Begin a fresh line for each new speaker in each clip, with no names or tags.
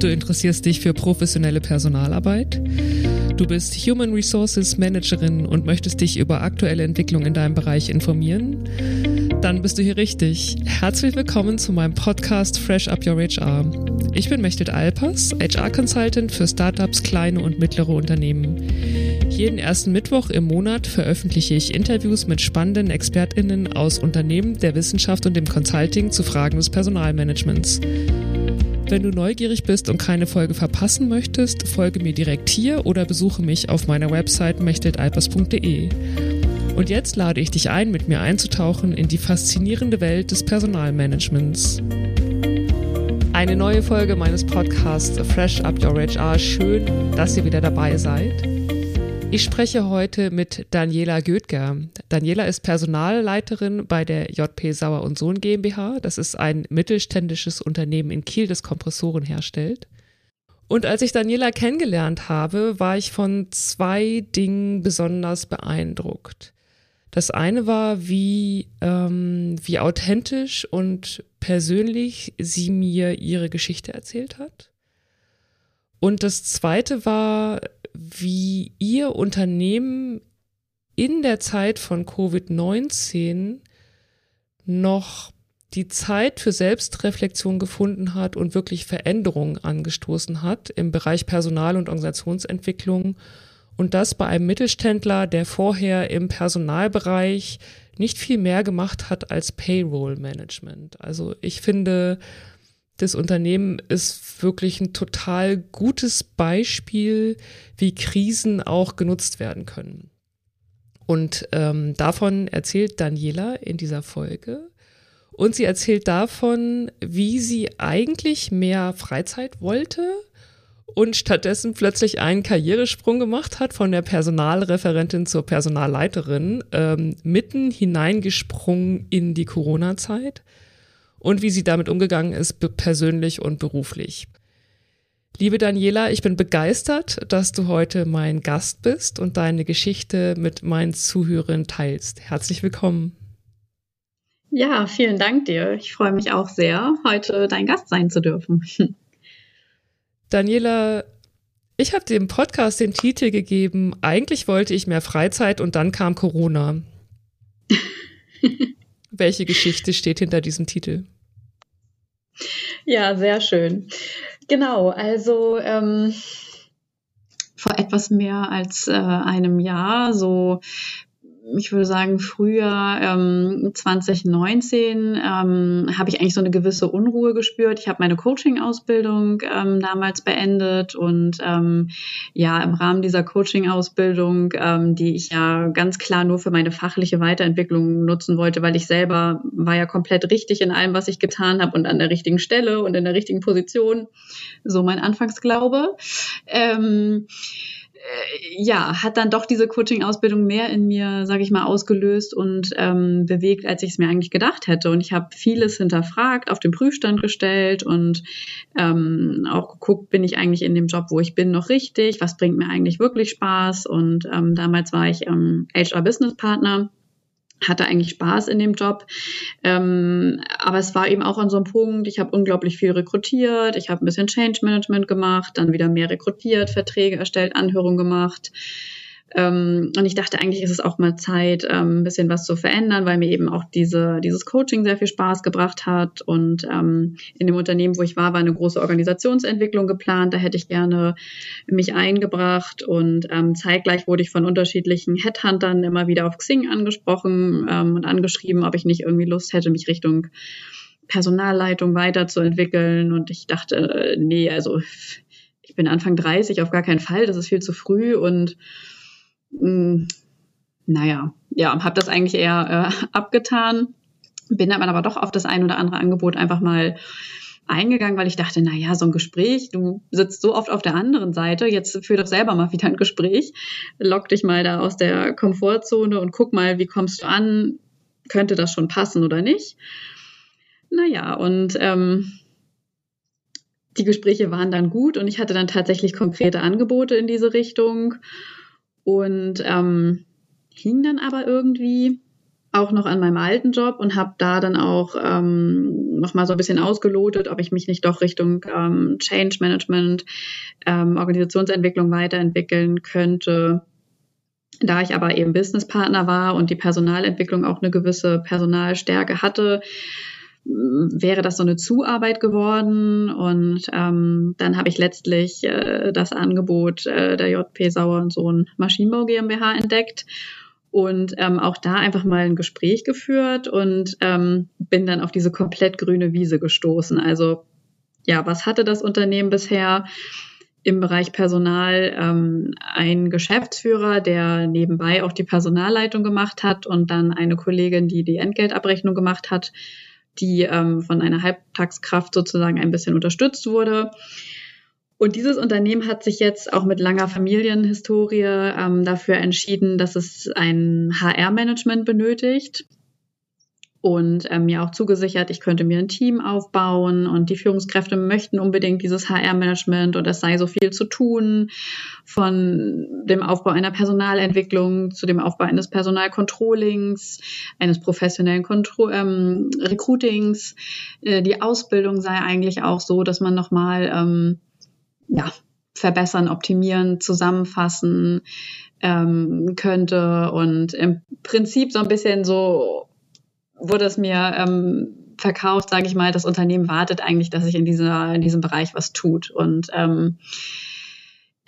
Du interessierst dich für professionelle Personalarbeit? Du bist Human Resources Managerin und möchtest dich über aktuelle Entwicklungen in deinem Bereich informieren? Dann bist du hier richtig. Herzlich willkommen zu meinem Podcast Fresh Up Your HR. Ich bin Mechthild Alpers, HR-Consultant für Startups, kleine und mittlere Unternehmen. Jeden ersten Mittwoch im Monat veröffentliche ich Interviews mit spannenden ExpertInnen aus Unternehmen, der Wissenschaft und dem Consulting zu Fragen des Personalmanagements. Wenn du neugierig bist und keine Folge verpassen möchtest, folge mir direkt hier oder besuche mich auf meiner Website mechteltalpers.de. Und jetzt lade ich dich ein, mit mir einzutauchen in die faszinierende Welt des Personalmanagements. Eine neue Folge meines Podcasts Fresh Up Your HR. Schön, dass ihr wieder dabei seid. Ich spreche heute mit Daniela Gödger. Daniela ist Personalleiterin bei der JP Sauer und Sohn GmbH. Das ist ein mittelständisches Unternehmen in Kiel, das Kompressoren herstellt. Und als ich Daniela kennengelernt habe, war ich von zwei Dingen besonders beeindruckt. Das eine war, wie, ähm, wie authentisch und persönlich sie mir ihre Geschichte erzählt hat. Und das zweite war, wie ihr Unternehmen in der Zeit von Covid-19 noch die Zeit für Selbstreflexion gefunden hat und wirklich Veränderungen angestoßen hat im Bereich Personal- und Organisationsentwicklung. Und das bei einem Mittelständler, der vorher im Personalbereich nicht viel mehr gemacht hat als Payroll-Management. Also ich finde, das Unternehmen ist wirklich ein total gutes Beispiel, wie Krisen auch genutzt werden können. Und ähm, davon erzählt Daniela in dieser Folge. Und sie erzählt davon, wie sie eigentlich mehr Freizeit wollte und stattdessen plötzlich einen Karrieresprung gemacht hat von der Personalreferentin zur Personalleiterin, ähm, mitten hineingesprungen in die Corona-Zeit und wie sie damit umgegangen ist, persönlich und beruflich. Liebe Daniela, ich bin begeistert, dass du heute mein Gast bist und deine Geschichte mit meinen Zuhörern teilst. Herzlich willkommen.
Ja, vielen Dank dir. Ich freue mich auch sehr, heute dein Gast sein zu dürfen.
Daniela, ich habe dem Podcast den Titel gegeben, eigentlich wollte ich mehr Freizeit und dann kam Corona. Welche Geschichte steht hinter diesem Titel?
Ja, sehr schön. Genau, also ähm, vor etwas mehr als äh, einem Jahr, so ich würde sagen, Frühjahr ähm, 2019 ähm, habe ich eigentlich so eine gewisse Unruhe gespürt. Ich habe meine Coaching-Ausbildung ähm, damals beendet und ähm, ja, im Rahmen dieser Coaching-Ausbildung, ähm, die ich ja ganz klar nur für meine fachliche Weiterentwicklung nutzen wollte, weil ich selber war ja komplett richtig in allem, was ich getan habe und an der richtigen Stelle und in der richtigen Position. So mein Anfangsglaube. Ähm, äh, ja, hat dann doch diese Coaching-Ausbildung mehr in mir, sage ich mal, ausgelöst und ähm, bewegt, als ich es mir eigentlich gedacht hätte. Und ich habe vieles hinterfragt, auf den Prüfstand gestellt und ähm, auch geguckt, bin ich eigentlich in dem Job, wo ich bin, noch richtig? Was bringt mir eigentlich wirklich Spaß? Und ähm, damals war ich ähm, HR-Business-Partner hatte eigentlich Spaß in dem Job. Ähm, aber es war eben auch an so einem Punkt, ich habe unglaublich viel rekrutiert, ich habe ein bisschen Change Management gemacht, dann wieder mehr rekrutiert, Verträge erstellt, Anhörungen gemacht. Ähm, und ich dachte, eigentlich ist es auch mal Zeit, ähm, ein bisschen was zu verändern, weil mir eben auch diese, dieses Coaching sehr viel Spaß gebracht hat. Und ähm, in dem Unternehmen, wo ich war, war eine große Organisationsentwicklung geplant. Da hätte ich gerne mich eingebracht. Und ähm, zeitgleich wurde ich von unterschiedlichen Headhuntern immer wieder auf Xing angesprochen ähm, und angeschrieben, ob ich nicht irgendwie Lust hätte, mich Richtung Personalleitung weiterzuentwickeln. Und ich dachte, nee, also ich bin Anfang 30, auf gar keinen Fall, das ist viel zu früh und mh, hm, naja, ja, habe das eigentlich eher äh, abgetan, bin dann aber doch auf das ein oder andere Angebot einfach mal eingegangen, weil ich dachte, na ja, so ein Gespräch, du sitzt so oft auf der anderen Seite, jetzt führ doch selber mal wieder ein Gespräch, lock dich mal da aus der Komfortzone und guck mal, wie kommst du an, könnte das schon passen oder nicht. Naja, und ähm, die Gespräche waren dann gut und ich hatte dann tatsächlich konkrete Angebote in diese Richtung und ähm, hing dann aber irgendwie auch noch an meinem alten Job und habe da dann auch ähm, noch mal so ein bisschen ausgelotet, ob ich mich nicht doch Richtung ähm, Change Management, ähm, Organisationsentwicklung weiterentwickeln könnte. Da ich aber eben Businesspartner war und die Personalentwicklung auch eine gewisse Personalstärke hatte, wäre das so eine Zuarbeit geworden. Und ähm, dann habe ich letztlich äh, das Angebot äh, der JP Sauer und Sohn Maschinenbau GmbH entdeckt und ähm, auch da einfach mal ein Gespräch geführt und ähm, bin dann auf diese komplett grüne Wiese gestoßen. Also ja, was hatte das Unternehmen bisher? Im Bereich Personal ähm, ein Geschäftsführer, der nebenbei auch die Personalleitung gemacht hat und dann eine Kollegin, die die Entgeltabrechnung gemacht hat, die ähm, von einer Halbtagskraft sozusagen ein bisschen unterstützt wurde. Und dieses Unternehmen hat sich jetzt auch mit langer Familienhistorie ähm, dafür entschieden, dass es ein HR-Management benötigt und ähm, mir auch zugesichert, ich könnte mir ein Team aufbauen und die Führungskräfte möchten unbedingt dieses HR-Management und es sei so viel zu tun, von dem Aufbau einer Personalentwicklung zu dem Aufbau eines Personalcontrollings, eines professionellen Kontro ähm, Recruitings. Äh, die Ausbildung sei eigentlich auch so, dass man nochmal ähm, ja, verbessern, optimieren, zusammenfassen ähm, könnte. Und im Prinzip so ein bisschen so wurde es mir ähm, verkauft, sage ich mal, das Unternehmen wartet eigentlich, dass sich in, dieser, in diesem Bereich was tut. Und ähm,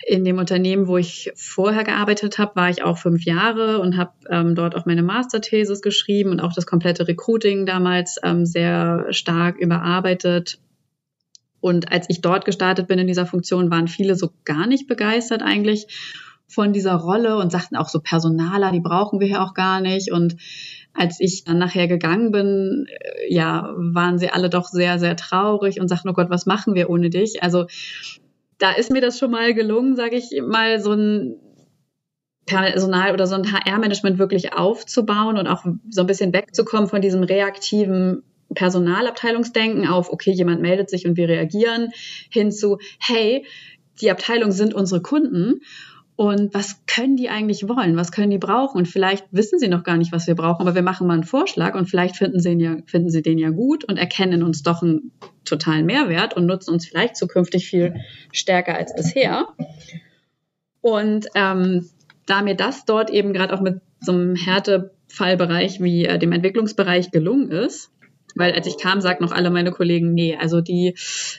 in dem Unternehmen, wo ich vorher gearbeitet habe, war ich auch fünf Jahre und habe ähm, dort auch meine Masterthesis geschrieben und auch das komplette Recruiting damals ähm, sehr stark überarbeitet und als ich dort gestartet bin in dieser Funktion, waren viele so gar nicht begeistert eigentlich von dieser Rolle und sagten auch so Personaler, die brauchen wir hier auch gar nicht. Und als ich dann nachher gegangen bin, äh, ja, waren sie alle doch sehr, sehr traurig und sagten, oh Gott, was machen wir ohne dich? Also da ist mir das schon mal gelungen, sage ich mal, so ein Personal oder so ein HR-Management wirklich aufzubauen und auch so ein bisschen wegzukommen von diesem reaktiven Personalabteilungsdenken auf, okay, jemand meldet sich und wir reagieren, hin zu, hey, die Abteilungen sind unsere Kunden und was können die eigentlich wollen? Was können die brauchen? Und vielleicht wissen sie noch gar nicht, was wir brauchen, aber wir machen mal einen Vorschlag und vielleicht finden sie, ja, finden sie den ja gut und erkennen uns doch einen totalen Mehrwert und nutzen uns vielleicht zukünftig viel stärker als bisher. Und ähm, da mir das dort eben gerade auch mit so einem Härtefallbereich wie äh, dem Entwicklungsbereich gelungen ist, weil als ich kam, sagten noch alle meine Kollegen, nee, also die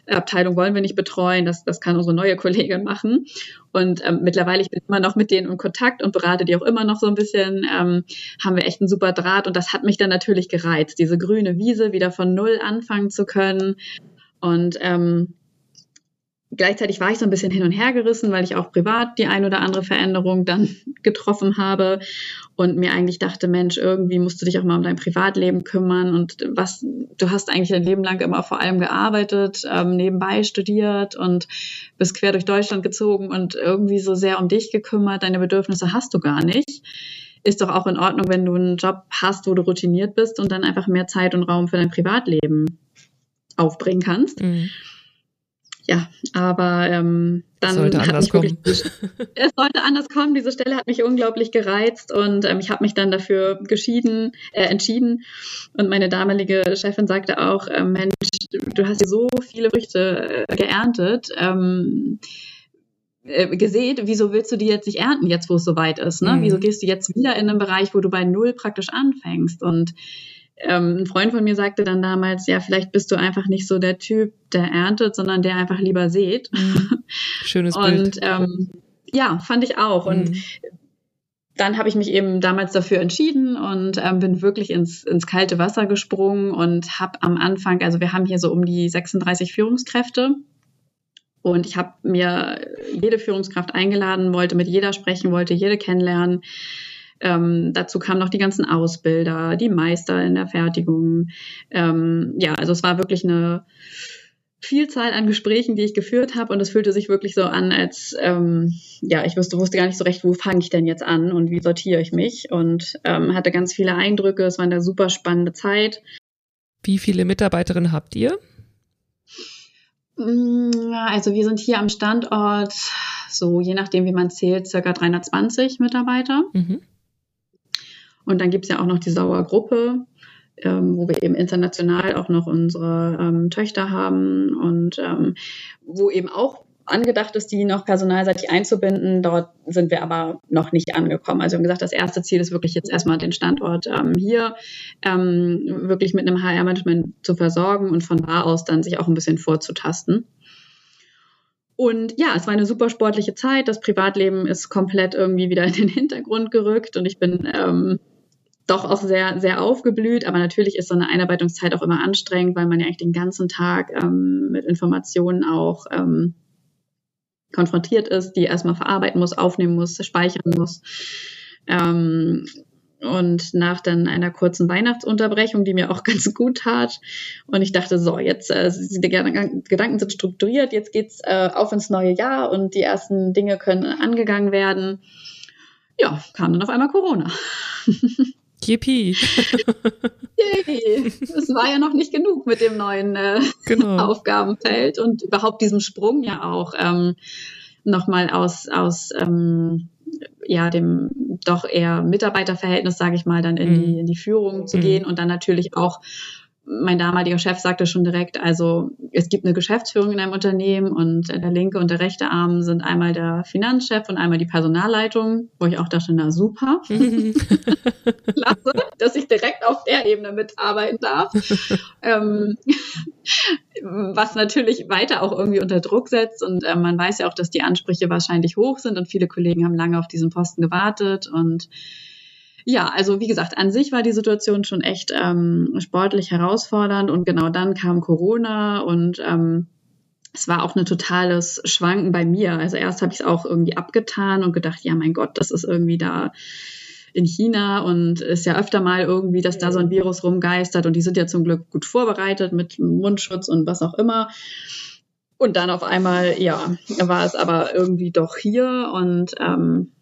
Abteilung wollen wir nicht betreuen, das, das kann unsere neue Kollegin machen. Und ähm, mittlerweile, ich bin immer noch mit denen in Kontakt und berate die auch immer noch so ein bisschen, ähm, haben wir echt einen super Draht und das hat mich dann natürlich gereizt, diese grüne Wiese wieder von null anfangen zu können. Und ähm, gleichzeitig war ich so ein bisschen hin und her gerissen, weil ich auch privat die ein oder andere Veränderung dann getroffen habe und mir eigentlich dachte, Mensch, irgendwie musst du dich auch mal um dein Privatleben kümmern und was, du hast eigentlich dein Leben lang immer vor allem gearbeitet, ähm, nebenbei studiert und bist quer durch Deutschland gezogen und irgendwie so sehr um dich gekümmert, deine Bedürfnisse hast du gar nicht. Ist doch auch in Ordnung, wenn du einen Job hast, wo du routiniert bist und dann einfach mehr Zeit und Raum für dein Privatleben aufbringen kannst. Mhm ja, aber ähm, dann
sollte
hat
anders
mich wirklich, es sollte anders kommen. Diese Stelle hat mich unglaublich gereizt und ähm, ich habe mich dann dafür geschieden, äh, entschieden. Und meine damalige Chefin sagte auch, äh, Mensch, du hast hier so viele Früchte äh, geerntet. Ähm, äh, gesät, wieso willst du die jetzt nicht ernten, jetzt wo es soweit ist? Ne? Mhm. Wieso gehst du jetzt wieder in einen Bereich, wo du bei Null praktisch anfängst? Und ähm, ein Freund von mir sagte dann damals, ja, vielleicht bist du einfach nicht so der Typ, der erntet, sondern der einfach lieber sät.
Mhm. Schönes
und,
Bild.
Ähm, ja, fand ich auch. Mhm. Und dann habe ich mich eben damals dafür entschieden und ähm, bin wirklich ins, ins kalte Wasser gesprungen und habe am Anfang, also wir haben hier so um die 36 Führungskräfte. Und ich habe mir jede Führungskraft eingeladen, wollte mit jeder sprechen, wollte jede kennenlernen ähm, dazu kamen noch die ganzen Ausbilder, die Meister in der Fertigung. Ähm, ja, also es war wirklich eine Vielzahl an Gesprächen, die ich geführt habe und es fühlte sich wirklich so an, als ähm, ja, ich wusste, wusste gar nicht so recht, wo fange ich denn jetzt an und wie sortiere ich mich und ähm, hatte ganz viele Eindrücke. Es war eine super spannende Zeit.
Wie viele Mitarbeiterinnen habt ihr?
Mm, also wir sind hier am Standort so, je nachdem wie man zählt, circa 320 Mitarbeiter. Mhm. Und dann gibt es ja auch noch die Sauergruppe, ähm, wo wir eben international auch noch unsere ähm, Töchter haben und ähm, wo eben auch angedacht ist, die noch personalseitig einzubinden. Dort sind wir aber noch nicht angekommen. Also wir haben gesagt, das erste Ziel ist wirklich jetzt erstmal den Standort ähm, hier ähm, wirklich mit einem HR-Management zu versorgen und von da aus dann sich auch ein bisschen vorzutasten. Und ja, es war eine super sportliche Zeit. Das Privatleben ist komplett irgendwie wieder in den Hintergrund gerückt und ich bin ähm, doch auch sehr, sehr aufgeblüht. Aber natürlich ist so eine Einarbeitungszeit auch immer anstrengend, weil man ja eigentlich den ganzen Tag ähm, mit Informationen auch ähm, konfrontiert ist, die erstmal verarbeiten muss, aufnehmen muss, speichern muss. Ähm, und nach dann einer kurzen Weihnachtsunterbrechung, die mir auch ganz gut tat. Und ich dachte, so, jetzt äh, die Gedanken sind strukturiert, jetzt geht's äh, auf ins neue Jahr und die ersten Dinge können angegangen werden. Ja, kam dann auf einmal Corona.
Yippie.
Yay. Es war ja noch nicht genug mit dem neuen äh, genau. Aufgabenfeld und überhaupt diesem Sprung ja auch ähm, nochmal aus, aus ähm, ja, dem doch eher Mitarbeiterverhältnis, sage ich mal, dann in, mhm. die, in die Führung zu mhm. gehen und dann natürlich auch mein damaliger Chef sagte schon direkt, also es gibt eine Geschäftsführung in einem Unternehmen und der linke und der rechte Arm sind einmal der Finanzchef und einmal die Personalleitung, wo ich auch dachte, na super, klasse, dass ich direkt auf der Ebene mitarbeiten darf. ähm, was natürlich weiter auch irgendwie unter Druck setzt und äh, man weiß ja auch, dass die Ansprüche wahrscheinlich hoch sind und viele Kollegen haben lange auf diesen Posten gewartet und ja, also wie gesagt, an sich war die Situation schon echt ähm, sportlich herausfordernd und genau dann kam Corona und ähm, es war auch ein totales Schwanken bei mir. Also erst habe ich es auch irgendwie abgetan und gedacht, ja mein Gott, das ist irgendwie da in China und ist ja öfter mal irgendwie, dass da so ein Virus rumgeistert und die sind ja zum Glück gut vorbereitet mit Mundschutz und was auch immer. Und dann auf einmal, ja, war es aber irgendwie doch hier und ähm,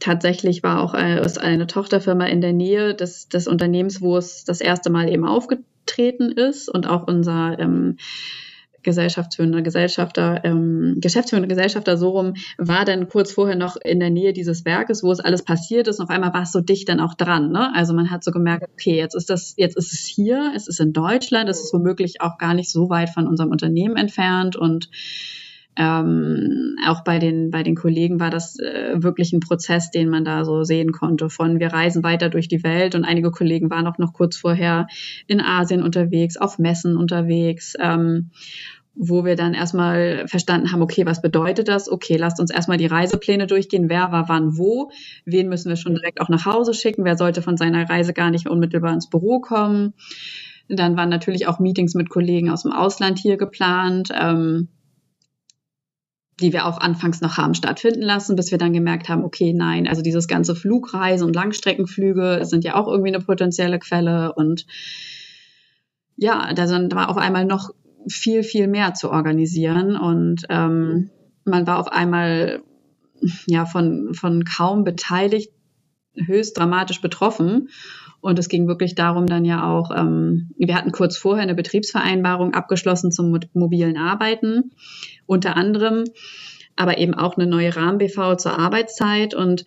tatsächlich war auch äh, eine Tochterfirma in der Nähe des, des Unternehmens, wo es das erste Mal eben aufgetreten ist und auch unser ähm, Gesellschaftsführender Gesellschafter, ähm, Geschäftsführender Gesellschafter so rum, war dann kurz vorher noch in der Nähe dieses Werkes, wo es alles passiert ist. Und auf einmal war es so dicht dann auch dran. Ne? Also man hat so gemerkt, okay, jetzt ist das, jetzt ist es hier, es ist in Deutschland, es ist womöglich auch gar nicht so weit von unserem Unternehmen entfernt und ähm, auch bei den, bei den Kollegen war das äh, wirklich ein Prozess, den man da so sehen konnte. Von wir reisen weiter durch die Welt und einige Kollegen waren auch noch kurz vorher in Asien unterwegs, auf Messen unterwegs. Ähm, wo wir dann erstmal verstanden haben, okay, was bedeutet das? Okay, lasst uns erstmal die Reisepläne durchgehen. Wer war wann wo? Wen müssen wir schon direkt auch nach Hause schicken? Wer sollte von seiner Reise gar nicht unmittelbar ins Büro kommen? Dann waren natürlich auch Meetings mit Kollegen aus dem Ausland hier geplant. Ähm, die wir auch anfangs noch haben stattfinden lassen, bis wir dann gemerkt haben, okay, nein, also dieses ganze Flugreisen und Langstreckenflüge sind ja auch irgendwie eine potenzielle Quelle und ja, da sind, war auf einmal noch viel, viel mehr zu organisieren und ähm, man war auf einmal ja von, von kaum beteiligt höchst dramatisch betroffen. Und es ging wirklich darum, dann ja auch, ähm, wir hatten kurz vorher eine Betriebsvereinbarung abgeschlossen zum mobilen Arbeiten unter anderem, aber eben auch eine neue Rahmen-BV zur Arbeitszeit. Und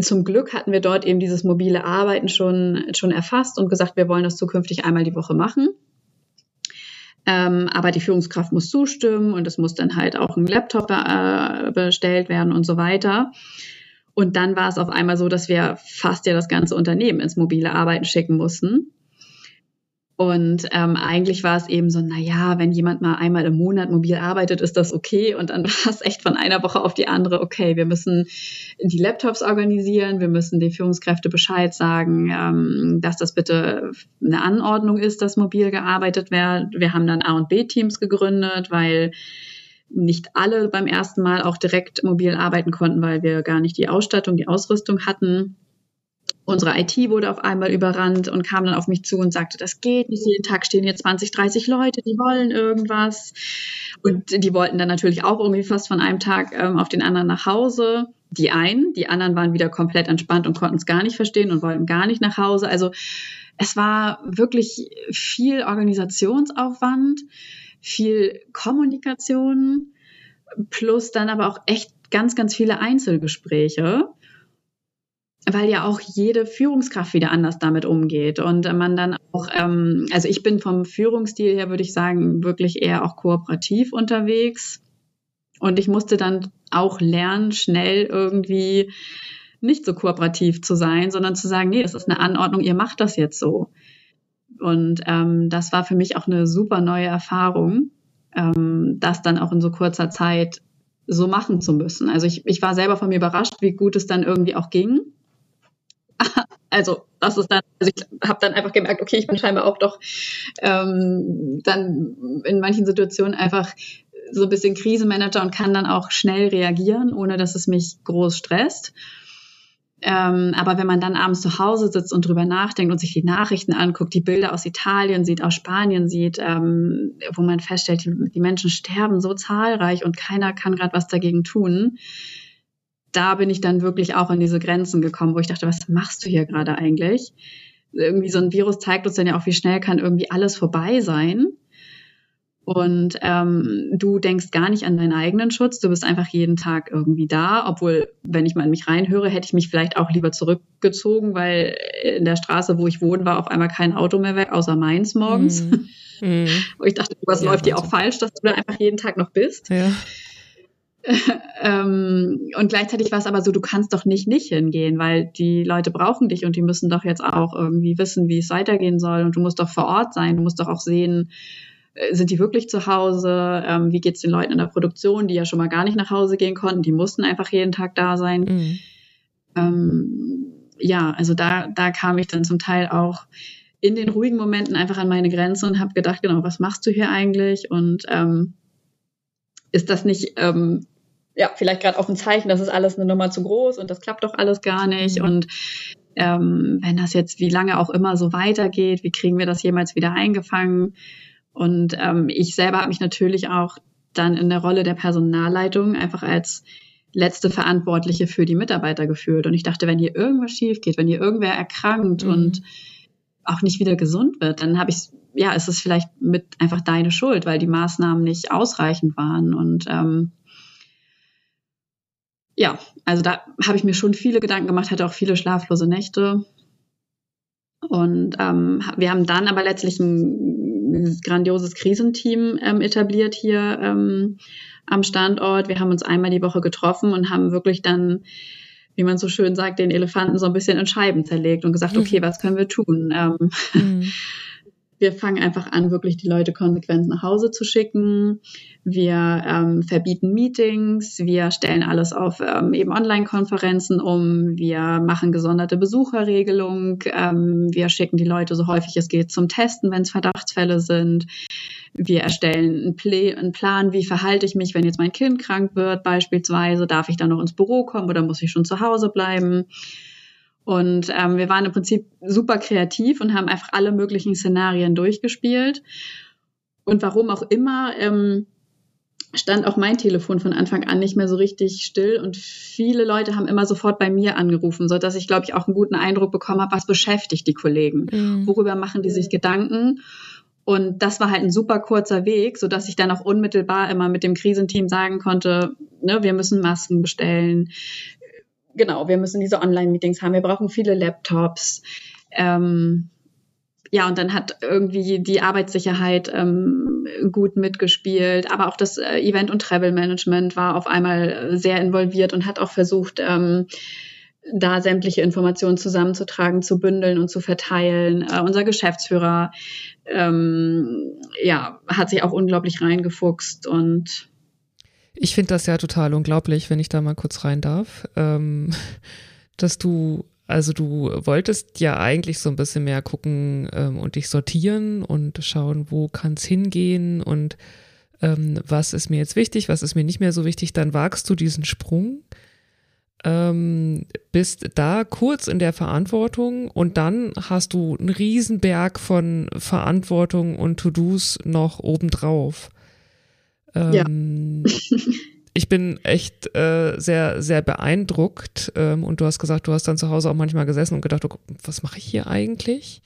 zum Glück hatten wir dort eben dieses mobile Arbeiten schon, schon erfasst und gesagt, wir wollen das zukünftig einmal die Woche machen. Ähm, aber die Führungskraft muss zustimmen und es muss dann halt auch ein Laptop äh, bestellt werden und so weiter. Und dann war es auf einmal so, dass wir fast ja das ganze Unternehmen ins mobile Arbeiten schicken mussten. Und ähm, eigentlich war es eben so, na ja, wenn jemand mal einmal im Monat mobil arbeitet, ist das okay. Und dann war es echt von einer Woche auf die andere, okay, wir müssen die Laptops organisieren, wir müssen den Führungskräfte Bescheid sagen, ähm, dass das bitte eine Anordnung ist, dass mobil gearbeitet wird. Wir haben dann A und B-Teams gegründet, weil nicht alle beim ersten Mal auch direkt mobil arbeiten konnten, weil wir gar nicht die Ausstattung, die Ausrüstung hatten. Unsere IT wurde auf einmal überrannt und kam dann auf mich zu und sagte, das geht nicht, jeden Tag stehen hier 20, 30 Leute, die wollen irgendwas. Und die wollten dann natürlich auch irgendwie fast von einem Tag ähm, auf den anderen nach Hause. Die einen, die anderen waren wieder komplett entspannt und konnten es gar nicht verstehen und wollten gar nicht nach Hause. Also es war wirklich viel Organisationsaufwand viel Kommunikation, plus dann aber auch echt ganz, ganz viele Einzelgespräche. weil ja auch jede Führungskraft wieder anders damit umgeht und man dann auch, ähm, also ich bin vom Führungsstil her, würde ich sagen, wirklich eher auch kooperativ unterwegs und ich musste dann auch lernen, schnell irgendwie nicht so kooperativ zu sein, sondern zu sagen, nee, das ist eine Anordnung, ihr macht das jetzt so. Und ähm, das war für mich auch eine super neue Erfahrung, ähm, das dann auch in so kurzer Zeit so machen zu müssen. Also ich, ich war selber von mir überrascht, wie gut es dann irgendwie auch ging also das ist dann, also ich habe dann einfach gemerkt, okay, ich bin scheinbar auch doch ähm, dann in manchen Situationen einfach so ein bisschen Krisenmanager und kann dann auch schnell reagieren, ohne dass es mich groß stresst. Ähm, aber wenn man dann abends zu Hause sitzt und drüber nachdenkt und sich die Nachrichten anguckt, die Bilder aus Italien sieht, aus Spanien sieht, ähm, wo man feststellt, die, die Menschen sterben so zahlreich und keiner kann gerade was dagegen tun, da bin ich dann wirklich auch an diese Grenzen gekommen, wo ich dachte, was machst du hier gerade eigentlich? Irgendwie so ein Virus zeigt uns dann ja auch, wie schnell kann irgendwie alles vorbei sein. Und ähm, du denkst gar nicht an deinen eigenen Schutz, du bist einfach jeden Tag irgendwie da, obwohl, wenn ich mal in mich reinhöre, hätte ich mich vielleicht auch lieber zurückgezogen, weil in der Straße, wo ich wohne, war auf einmal kein Auto mehr weg, außer meins morgens. Mhm. Mhm. Wo ich dachte, was ja, läuft dir auch falsch, dass du da einfach jeden Tag noch bist. Ja. ähm, und gleichzeitig war es aber so, du kannst doch nicht nicht hingehen, weil die Leute brauchen dich und die müssen doch jetzt auch irgendwie wissen, wie es weitergehen soll und du musst doch vor Ort sein, du musst doch auch sehen, sind die wirklich zu Hause, ähm, wie geht es den Leuten in der Produktion, die ja schon mal gar nicht nach Hause gehen konnten, die mussten einfach jeden Tag da sein. Mhm. Ähm, ja, also da, da kam ich dann zum Teil auch in den ruhigen Momenten einfach an meine Grenze und habe gedacht, genau, was machst du hier eigentlich und ähm, ist das nicht ähm, ja, vielleicht gerade auch ein Zeichen, das ist alles eine Nummer zu groß und das klappt doch alles gar nicht. Mhm. Und ähm, wenn das jetzt wie lange auch immer so weitergeht, wie kriegen wir das jemals wieder eingefangen? Und ähm, ich selber habe mich natürlich auch dann in der Rolle der Personalleitung einfach als letzte Verantwortliche für die Mitarbeiter geführt. Und ich dachte, wenn hier irgendwas schief geht, wenn hier irgendwer erkrankt mhm. und auch nicht wieder gesund wird, dann habe ich, ja, ist es vielleicht mit einfach deine Schuld, weil die Maßnahmen nicht ausreichend waren. Und ähm, ja, also da habe ich mir schon viele Gedanken gemacht, hatte auch viele schlaflose Nächte. Und ähm, wir haben dann aber letztlich ein grandioses Krisenteam ähm, etabliert hier ähm, am Standort. Wir haben uns einmal die Woche getroffen und haben wirklich dann, wie man so schön sagt, den Elefanten so ein bisschen in Scheiben zerlegt und gesagt, mhm. okay, was können wir tun? Ähm, mhm. Wir fangen einfach an, wirklich die Leute konsequent nach Hause zu schicken. Wir ähm, verbieten Meetings. Wir stellen alles auf ähm, eben Online-Konferenzen um. Wir machen gesonderte Besucherregelung. Ähm, wir schicken die Leute so häufig es geht zum Testen, wenn es Verdachtsfälle sind. Wir erstellen einen, Pl einen, Plan, wie verhalte ich mich, wenn jetzt mein Kind krank wird beispielsweise. Darf ich dann noch ins Büro kommen oder muss ich schon zu Hause bleiben? Und ähm, wir waren im Prinzip super kreativ und haben einfach alle möglichen Szenarien durchgespielt. Und warum auch immer, ähm, stand auch mein Telefon von Anfang an nicht mehr so richtig still und viele Leute haben immer sofort bei mir angerufen, so dass ich glaube ich auch einen guten Eindruck bekommen habe, was beschäftigt die Kollegen, mhm. worüber machen die sich Gedanken und das war halt ein super kurzer Weg, so dass ich dann auch unmittelbar immer mit dem Krisenteam sagen konnte, ne, wir müssen Masken bestellen, genau, wir müssen diese Online-Meetings haben, wir brauchen viele Laptops. Ähm, ja, und dann hat irgendwie die Arbeitssicherheit ähm, gut mitgespielt, aber auch das äh, Event- und Travel-Management war auf einmal sehr involviert und hat auch versucht, ähm, da sämtliche Informationen zusammenzutragen, zu bündeln und zu verteilen. Äh, unser Geschäftsführer ähm, ja, hat sich auch unglaublich reingefuchst und
ich finde das ja total unglaublich, wenn ich da mal kurz rein darf, ähm, dass du, also du wolltest ja eigentlich so ein bisschen mehr gucken ähm, und dich sortieren und schauen, wo kann es hingehen und ähm, was ist mir jetzt wichtig, was ist mir nicht mehr so wichtig, dann wagst du diesen Sprung, ähm, bist da kurz in der Verantwortung und dann hast du einen Riesenberg von Verantwortung und To-Dos noch obendrauf. Ähm, ja. ich bin echt äh, sehr, sehr beeindruckt. Ähm, und du hast gesagt, du hast dann zu Hause auch manchmal gesessen und gedacht, oh, was mache ich hier eigentlich?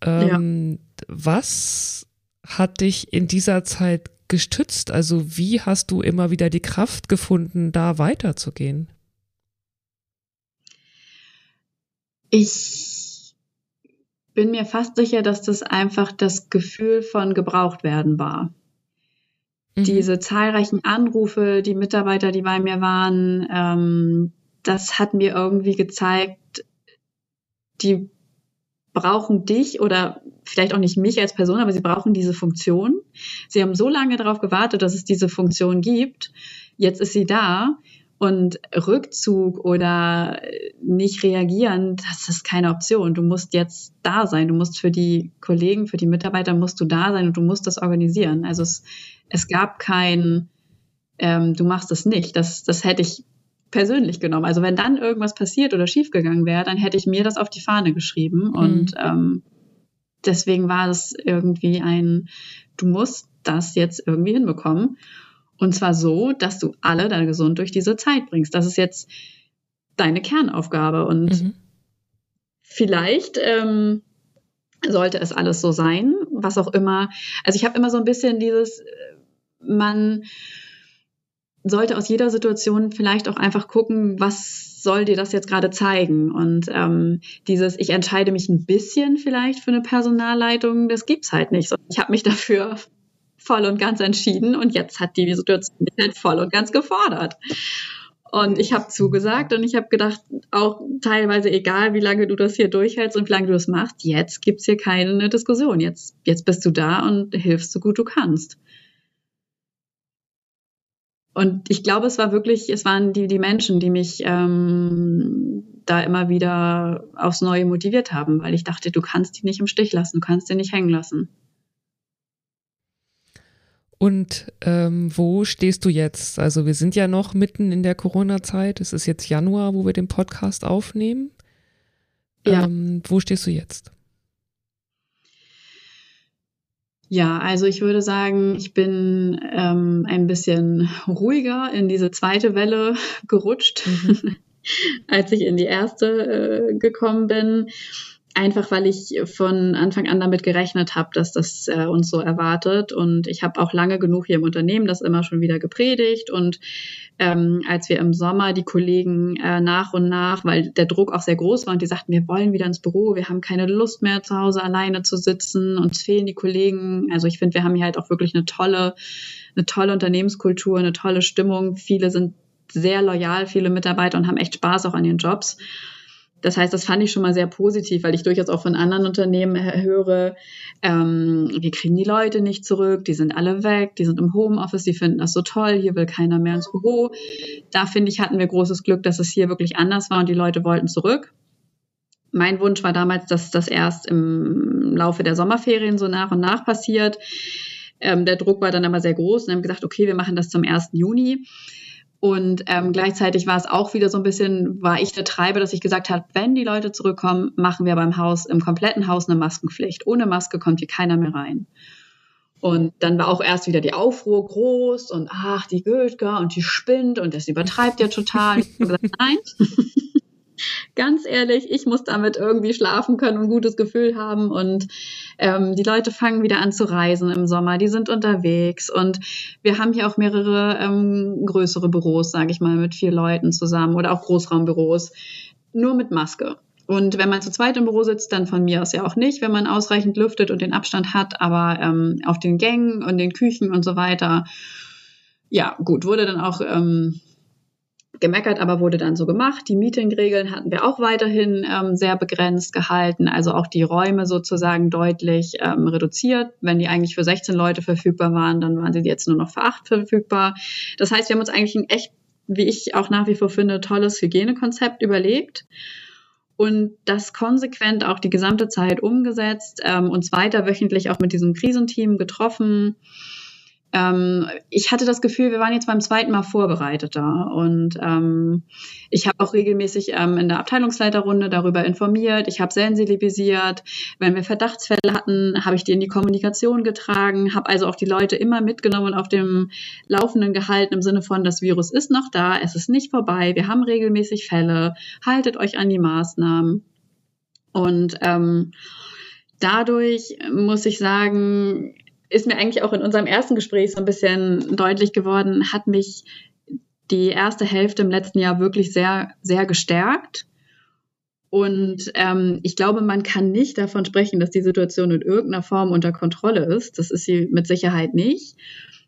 Ähm, ja. Was hat dich in dieser Zeit gestützt? Also wie hast du immer wieder die Kraft gefunden, da weiterzugehen?
Ich bin mir fast sicher, dass das einfach das Gefühl von gebraucht werden war. Mhm. Diese zahlreichen Anrufe, die Mitarbeiter, die bei mir waren, ähm, das hat mir irgendwie gezeigt, die brauchen dich oder vielleicht auch nicht mich als Person, aber sie brauchen diese Funktion. Sie haben so lange darauf gewartet, dass es diese Funktion gibt. Jetzt ist sie da und Rückzug oder nicht reagieren, das ist keine Option. Du musst jetzt da sein. Du musst für die Kollegen, für die Mitarbeiter musst du da sein und du musst das organisieren. Also es, es gab kein, ähm, du machst es nicht. Das, das hätte ich persönlich genommen. Also wenn dann irgendwas passiert oder schiefgegangen wäre, dann hätte ich mir das auf die Fahne geschrieben. Mhm. Und ähm, deswegen war es irgendwie ein, du musst das jetzt irgendwie hinbekommen. Und zwar so, dass du alle da gesund durch diese Zeit bringst. Das ist jetzt deine Kernaufgabe. Und mhm. vielleicht ähm, sollte es alles so sein, was auch immer. Also ich habe immer so ein bisschen dieses, äh, man sollte aus jeder Situation vielleicht auch einfach gucken, was soll dir das jetzt gerade zeigen? Und ähm, dieses, ich entscheide mich ein bisschen vielleicht für eine Personalleitung, das gibt's halt nicht. Ich habe mich dafür voll und ganz entschieden und jetzt hat die Situation mich halt voll und ganz gefordert. Und ich habe zugesagt und ich habe gedacht, auch teilweise egal, wie lange du das hier durchhältst und wie lange du das machst, jetzt gibt's hier keine Diskussion. Jetzt, jetzt bist du da und hilfst so gut du kannst. Und ich glaube, es war wirklich, es waren die, die Menschen, die mich ähm, da immer wieder aufs Neue motiviert haben, weil ich dachte, du kannst die nicht im Stich lassen, du kannst die nicht hängen lassen.
Und ähm, wo stehst du jetzt? Also wir sind ja noch mitten in der Corona-Zeit. Es ist jetzt Januar, wo wir den Podcast aufnehmen. Ja. Ähm, wo stehst du jetzt?
Ja, also ich würde sagen, ich bin ähm, ein bisschen ruhiger in diese zweite Welle gerutscht, mhm. als ich in die erste äh, gekommen bin. Einfach weil ich von Anfang an damit gerechnet habe, dass das äh, uns so erwartet. Und ich habe auch lange genug hier im Unternehmen das immer schon wieder gepredigt. Und ähm, als wir im Sommer die Kollegen äh, nach und nach, weil der Druck auch sehr groß war und die sagten, wir wollen wieder ins Büro, wir haben keine Lust mehr zu Hause alleine zu sitzen, uns fehlen die Kollegen. Also ich finde, wir haben hier halt auch wirklich eine tolle, eine tolle Unternehmenskultur, eine tolle Stimmung. Viele sind sehr loyal, viele Mitarbeiter und haben echt Spaß auch an ihren Jobs. Das heißt, das fand ich schon mal sehr positiv, weil ich durchaus auch von anderen Unternehmen höre, ähm, wir kriegen die Leute nicht zurück, die sind alle weg, die sind im Homeoffice, die finden das so toll, hier will keiner mehr ins Büro. Da finde ich, hatten wir großes Glück, dass es hier wirklich anders war und die Leute wollten zurück. Mein Wunsch war damals, dass das erst im Laufe der Sommerferien so nach und nach passiert. Ähm, der Druck war dann aber sehr groß und haben gesagt, okay, wir machen das zum 1. Juni. Und ähm, gleichzeitig war es auch wieder so ein bisschen, war ich der Treiber, dass ich gesagt habe, wenn die Leute zurückkommen, machen wir beim Haus, im kompletten Haus eine Maskenpflicht. Ohne Maske kommt hier keiner mehr rein. Und dann war auch erst wieder die Aufruhr groß und ach, die Götger und die spinnt und das übertreibt ja total. Ich gesagt, nein, ganz ehrlich, ich muss damit irgendwie schlafen können und ein gutes Gefühl haben. Und ähm, die Leute fangen wieder an zu reisen im Sommer, die sind unterwegs. Und wir haben hier auch mehrere ähm, größere Büros, sage ich mal, mit vier Leuten zusammen oder auch Großraumbüros, nur mit Maske. Und wenn man zu zweit im Büro sitzt, dann von mir aus ja auch nicht, wenn man ausreichend lüftet und den Abstand hat, aber ähm, auf den Gängen und den Küchen und so weiter, ja, gut, wurde dann auch ähm, gemeckert, aber wurde dann so gemacht. Die Meetingregeln hatten wir auch weiterhin ähm, sehr begrenzt gehalten, also auch die Räume sozusagen deutlich ähm, reduziert. Wenn die eigentlich für 16 Leute verfügbar waren, dann waren sie jetzt nur noch für 8 verfügbar. Das heißt, wir haben uns eigentlich ein echt, wie ich auch nach wie vor finde, tolles Hygienekonzept überlegt und das konsequent auch die gesamte Zeit umgesetzt, ähm, uns weiter wöchentlich auch mit diesem Krisenteam getroffen ähm, ich hatte das Gefühl, wir waren jetzt beim zweiten Mal vorbereiteter. Und ähm, ich habe auch regelmäßig ähm, in der Abteilungsleiterrunde darüber informiert. Ich habe sensibilisiert. Wenn wir Verdachtsfälle hatten, habe ich die in die Kommunikation getragen, habe also auch die Leute immer mitgenommen und auf dem Laufenden gehalten im Sinne von, das Virus ist noch da, es ist nicht vorbei, wir haben regelmäßig Fälle, haltet euch an die Maßnahmen. Und ähm, dadurch muss ich sagen, ist mir eigentlich auch in unserem ersten Gespräch so ein bisschen deutlich geworden, hat mich die erste Hälfte im letzten Jahr wirklich sehr, sehr gestärkt. Und ähm, ich glaube, man kann nicht davon sprechen, dass die Situation in irgendeiner Form unter Kontrolle ist. Das ist sie mit Sicherheit nicht.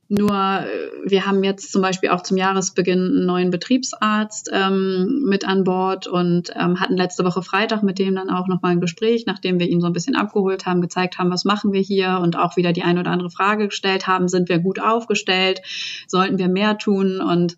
Nur äh, wir haben jetzt zum Beispiel auch zum Jahresbeginn einen neuen Betriebsarzt ähm, mit an Bord und ähm, hatten letzte Woche Freitag mit dem dann auch nochmal ein Gespräch, nachdem wir ihn so ein bisschen abgeholt haben, gezeigt haben, was machen wir hier und auch wieder die ein oder andere Frage gestellt haben, sind wir gut aufgestellt, sollten wir mehr tun? Und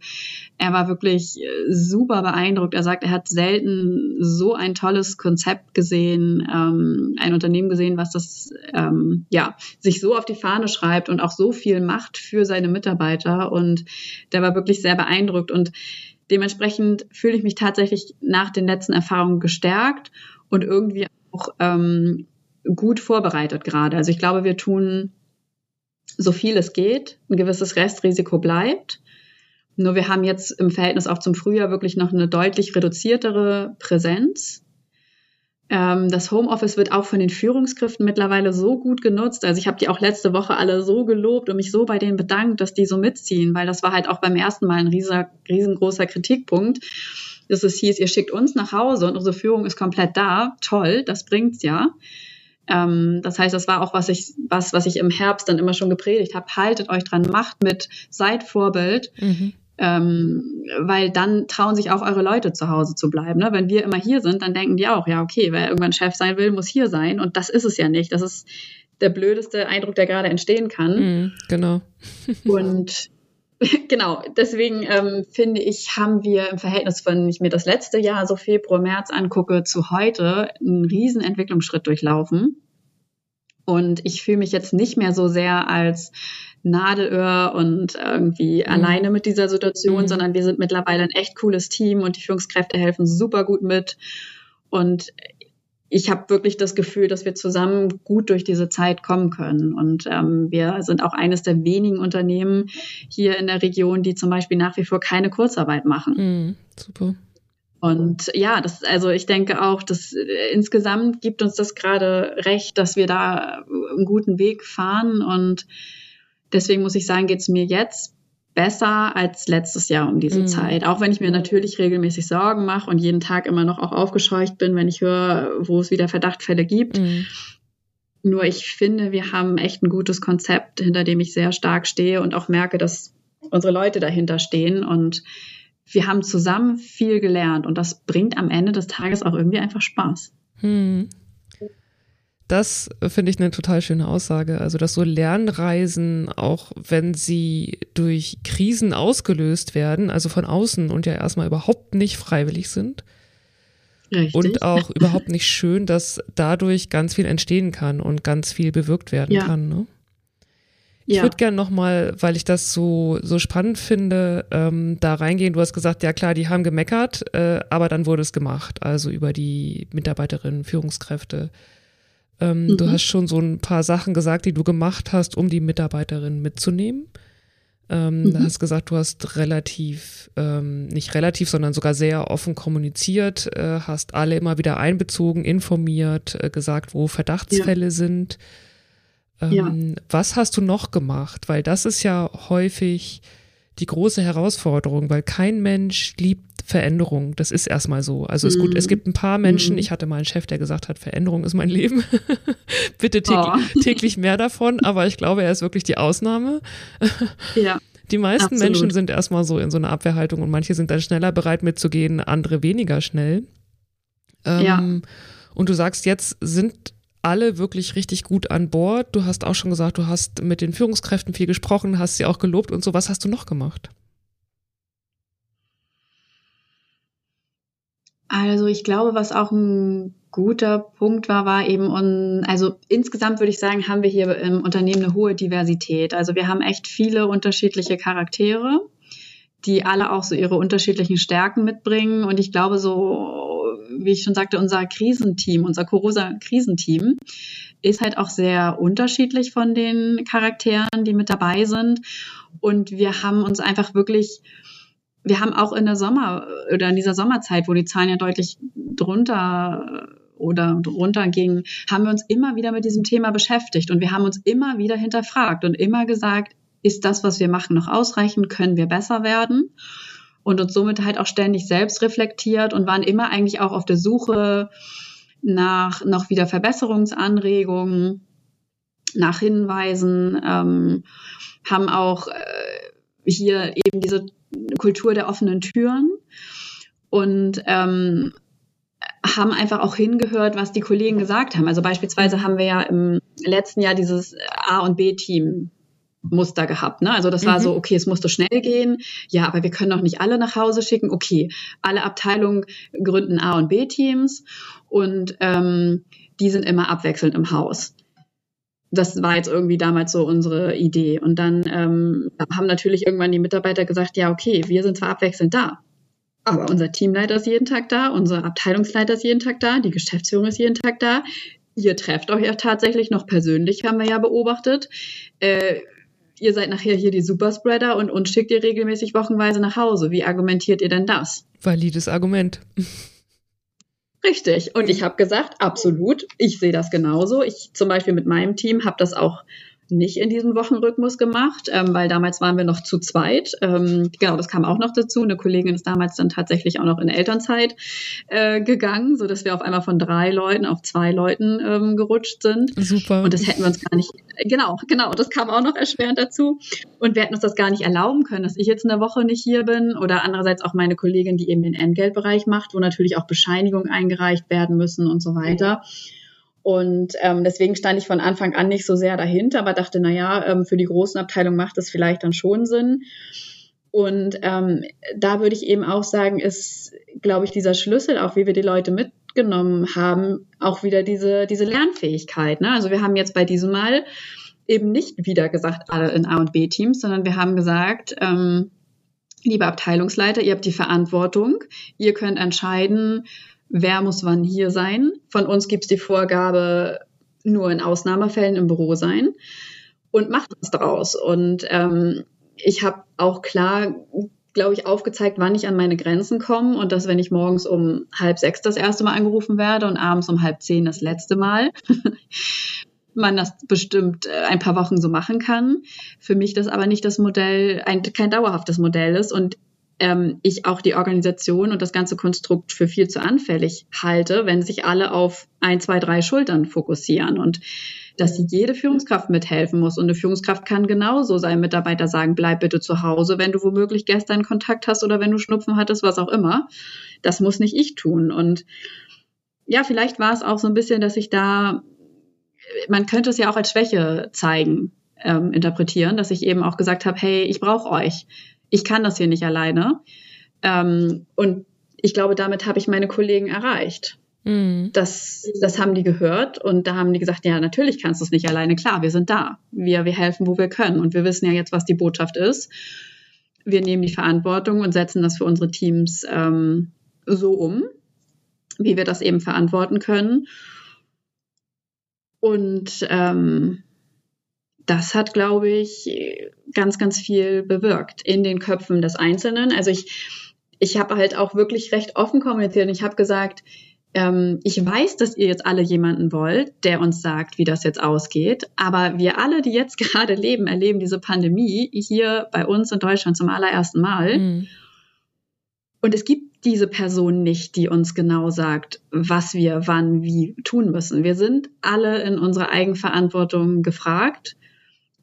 er war wirklich äh, super beeindruckt. Er sagt, er hat selten so ein tolles Konzept gesehen, ähm, ein Unternehmen gesehen, was das ähm, ja sich so auf die Fahne schreibt und auch so viel macht für seine Mitarbeiter. Und der war wirklich sehr beeindruckt. Und dementsprechend fühle ich mich tatsächlich nach den letzten Erfahrungen gestärkt und irgendwie auch ähm, gut vorbereitet gerade. Also ich glaube, wir tun so viel es geht. Ein gewisses Restrisiko bleibt. Nur wir haben jetzt im Verhältnis auch zum Frühjahr wirklich noch eine deutlich reduziertere Präsenz. Ähm, das Homeoffice wird auch von den Führungskräften mittlerweile so gut genutzt. Also ich habe die auch letzte Woche alle so gelobt und mich so bei denen bedankt, dass die so mitziehen, weil das war halt auch beim ersten Mal ein rieser, riesengroßer Kritikpunkt. Dass es hieß, ihr schickt uns nach Hause und unsere Führung ist komplett da. Toll, das bringt's ja. Ähm, das heißt, das war auch was ich, was, was ich im Herbst dann immer schon gepredigt habe. Haltet euch dran, macht mit, seid Vorbild. Mhm. Ähm, weil dann trauen sich auch eure Leute zu Hause zu bleiben. Ne? Wenn wir immer hier sind, dann denken die auch, ja, okay, wer irgendwann Chef sein will, muss hier sein. Und das ist es ja nicht. Das ist der blödeste Eindruck, der gerade entstehen kann.
Mm, genau.
und genau, deswegen ähm, finde ich, haben wir im Verhältnis, wenn ich mir das letzte Jahr, so Februar, März angucke, zu heute einen riesen Entwicklungsschritt durchlaufen. Und ich fühle mich jetzt nicht mehr so sehr als Nadelöhr und irgendwie mhm. alleine mit dieser Situation, mhm. sondern wir sind mittlerweile ein echt cooles Team und die Führungskräfte helfen super gut mit. Und ich habe wirklich das Gefühl, dass wir zusammen gut durch diese Zeit kommen können. Und ähm, wir sind auch eines der wenigen Unternehmen hier in der Region, die zum Beispiel nach wie vor keine Kurzarbeit machen.
Mhm, super.
Und ja, das, also ich denke auch, dass äh, insgesamt gibt uns das gerade recht, dass wir da einen guten Weg fahren und Deswegen muss ich sagen, geht es mir jetzt besser als letztes Jahr um diese mhm. Zeit. Auch wenn ich mir natürlich regelmäßig Sorgen mache und jeden Tag immer noch auch aufgescheucht bin, wenn ich höre, wo es wieder Verdachtfälle gibt. Mhm. Nur ich finde, wir haben echt ein gutes Konzept, hinter dem ich sehr stark stehe und auch merke, dass unsere Leute dahinter stehen und wir haben zusammen viel gelernt und das bringt am Ende des Tages auch irgendwie einfach Spaß.
Mhm. Das finde ich eine total schöne Aussage. Also, dass so Lernreisen, auch wenn sie durch Krisen ausgelöst werden, also von außen und ja erstmal überhaupt nicht freiwillig sind. Richtig. Und auch überhaupt nicht schön, dass dadurch ganz viel entstehen kann und ganz viel bewirkt werden ja. kann. Ne? Ich ja. würde gerne nochmal, weil ich das so, so spannend finde, ähm, da reingehen. Du hast gesagt, ja klar, die haben gemeckert, äh, aber dann wurde es gemacht. Also über die Mitarbeiterinnen, Führungskräfte. Ähm, mhm. Du hast schon so ein paar Sachen gesagt, die du gemacht hast, um die Mitarbeiterin mitzunehmen. Ähm, mhm. Du hast gesagt, du hast relativ, ähm, nicht relativ, sondern sogar sehr offen kommuniziert, äh, hast alle immer wieder einbezogen, informiert, äh, gesagt, wo Verdachtsfälle ja. sind. Ähm, ja. Was hast du noch gemacht? Weil das ist ja häufig die große Herausforderung, weil kein Mensch liebt Veränderung. Das ist erstmal so. Also ist gut, es mhm. gibt ein paar Menschen, mhm. ich hatte mal einen Chef, der gesagt hat, Veränderung ist mein Leben. Bitte täglich, oh. täglich mehr davon, aber ich glaube, er ist wirklich die Ausnahme.
ja.
Die meisten Absolut. Menschen sind erstmal so in so einer Abwehrhaltung und manche sind dann schneller bereit mitzugehen, andere weniger schnell. Ähm, ja. Und du sagst, jetzt sind alle wirklich richtig gut an Bord. Du hast auch schon gesagt, du hast mit den Führungskräften viel gesprochen, hast sie auch gelobt und so. Was hast du noch gemacht?
Also ich glaube, was auch ein guter Punkt war, war eben, also insgesamt würde ich sagen, haben wir hier im Unternehmen eine hohe Diversität. Also wir haben echt viele unterschiedliche Charaktere, die alle auch so ihre unterschiedlichen Stärken mitbringen. Und ich glaube, so, wie ich schon sagte, unser Krisenteam, unser Corosa-Krisenteam ist halt auch sehr unterschiedlich von den Charakteren, die mit dabei sind. Und wir haben uns einfach wirklich wir haben auch in der Sommer oder in dieser Sommerzeit, wo die Zahlen ja deutlich drunter oder drunter gingen, haben wir uns immer wieder mit diesem Thema beschäftigt und wir haben uns immer wieder hinterfragt und immer gesagt, ist das, was wir machen, noch ausreichend? Können wir besser werden? Und uns somit halt auch ständig selbst reflektiert und waren immer eigentlich auch auf der Suche nach noch wieder Verbesserungsanregungen, nach Hinweisen, ähm, haben auch äh, hier eben diese Kultur der offenen Türen und ähm, haben einfach auch hingehört, was die Kollegen gesagt haben. Also beispielsweise haben wir ja im letzten Jahr dieses A- und B-Team Muster gehabt. Ne? Also das war mhm. so, okay, es musste schnell gehen. Ja, aber wir können doch nicht alle nach Hause schicken. Okay, alle Abteilungen gründen A- und B-Teams und ähm, die sind immer abwechselnd im Haus. Das war jetzt irgendwie damals so unsere Idee. Und dann ähm, haben natürlich irgendwann die Mitarbeiter gesagt, ja, okay, wir sind zwar abwechselnd da, aber unser Teamleiter ist jeden Tag da, unser Abteilungsleiter ist jeden Tag da, die Geschäftsführung ist jeden Tag da. Ihr trefft euch ja tatsächlich noch persönlich, haben wir ja beobachtet. Äh, ihr seid nachher hier die Superspreader und uns schickt ihr regelmäßig wochenweise nach Hause. Wie argumentiert ihr denn das?
Valides Argument.
Richtig. Und ich habe gesagt, absolut, ich sehe das genauso. Ich zum Beispiel mit meinem Team habe das auch nicht in diesem Wochenrhythmus gemacht, ähm, weil damals waren wir noch zu zweit. Ähm, genau, das kam auch noch dazu. Eine Kollegin ist damals dann tatsächlich auch noch in Elternzeit äh, gegangen, so dass wir auf einmal von drei Leuten auf zwei Leuten ähm, gerutscht sind.
Super.
Und das hätten wir uns gar nicht, genau, genau, das kam auch noch erschwerend dazu. Und wir hätten uns das gar nicht erlauben können, dass ich jetzt eine Woche nicht hier bin oder andererseits auch meine Kollegin, die eben den Entgeltbereich macht, wo natürlich auch Bescheinigungen eingereicht werden müssen und so weiter. Und ähm, deswegen stand ich von Anfang an nicht so sehr dahinter, aber dachte, naja, ähm, für die großen Abteilungen macht das vielleicht dann schon Sinn. Und ähm, da würde ich eben auch sagen, ist, glaube ich, dieser Schlüssel, auch wie wir die Leute mitgenommen haben, auch wieder diese, diese Lernfähigkeit. Ne? Also wir haben jetzt bei diesem Mal eben nicht wieder gesagt, alle in A und B-Teams, sondern wir haben gesagt, ähm, liebe Abteilungsleiter, ihr habt die Verantwortung, ihr könnt entscheiden, wer muss wann hier sein. Von uns gibt es die Vorgabe, nur in Ausnahmefällen im Büro sein und macht was draus. Und ähm, ich habe auch klar, glaube ich, aufgezeigt, wann ich an meine Grenzen komme und dass, wenn ich morgens um halb sechs das erste Mal angerufen werde und abends um halb zehn das letzte Mal, man das bestimmt äh, ein paar Wochen so machen kann. Für mich das aber nicht das Modell, ein, kein dauerhaftes Modell ist und ähm, ich auch die Organisation und das ganze Konstrukt für viel zu anfällig halte, wenn sich alle auf ein, zwei, drei Schultern fokussieren und dass jede Führungskraft mithelfen muss. Und eine Führungskraft kann genauso seinem Mitarbeiter sagen, bleib bitte zu Hause, wenn du womöglich gestern Kontakt hast oder wenn du Schnupfen hattest, was auch immer. Das muss nicht ich tun. Und ja, vielleicht war es auch so ein bisschen, dass ich da, man könnte es ja auch als Schwäche zeigen, ähm, interpretieren, dass ich eben auch gesagt habe, hey, ich brauche euch ich kann das hier nicht alleine. Ähm, und ich glaube, damit habe ich meine Kollegen erreicht. Mhm. Das, das haben die gehört und da haben die gesagt, ja, natürlich kannst du es nicht alleine. Klar, wir sind da. Wir, wir helfen, wo wir können. Und wir wissen ja jetzt, was die Botschaft ist. Wir nehmen die Verantwortung und setzen das für unsere Teams ähm, so um, wie wir das eben verantworten können. Und ähm, das hat, glaube ich, ganz, ganz viel bewirkt in den Köpfen des Einzelnen. Also ich, ich habe halt auch wirklich recht offen kommuniziert und ich habe gesagt, ähm, ich weiß, dass ihr jetzt alle jemanden wollt, der uns sagt, wie das jetzt ausgeht. Aber wir alle, die jetzt gerade leben, erleben diese Pandemie hier bei uns in Deutschland zum allerersten Mal. Mhm. Und es gibt diese Person nicht, die uns genau sagt, was wir wann wie tun müssen. Wir sind alle in unserer Eigenverantwortung gefragt.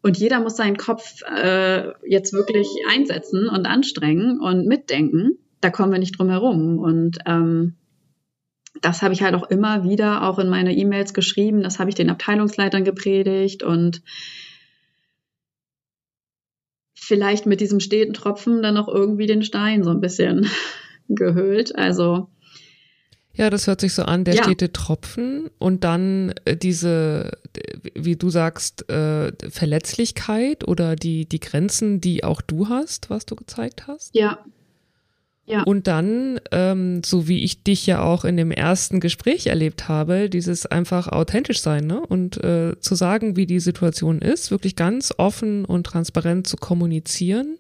Und jeder muss seinen Kopf äh, jetzt wirklich einsetzen und anstrengen und mitdenken. Da kommen wir nicht drum herum. Und ähm, das habe ich halt auch immer wieder auch in meine E-Mails geschrieben. Das habe ich den Abteilungsleitern gepredigt und vielleicht mit diesem steten Tropfen dann noch irgendwie den Stein so ein bisschen gehüllt. Also
ja, das hört sich so an, der ja. stete Tropfen und dann äh, diese, wie du sagst, äh, Verletzlichkeit oder die, die Grenzen, die auch du hast, was du gezeigt hast.
Ja.
Ja. Und dann, ähm, so wie ich dich ja auch in dem ersten Gespräch erlebt habe, dieses einfach authentisch sein ne? und äh, zu sagen, wie die Situation ist, wirklich ganz offen und transparent zu kommunizieren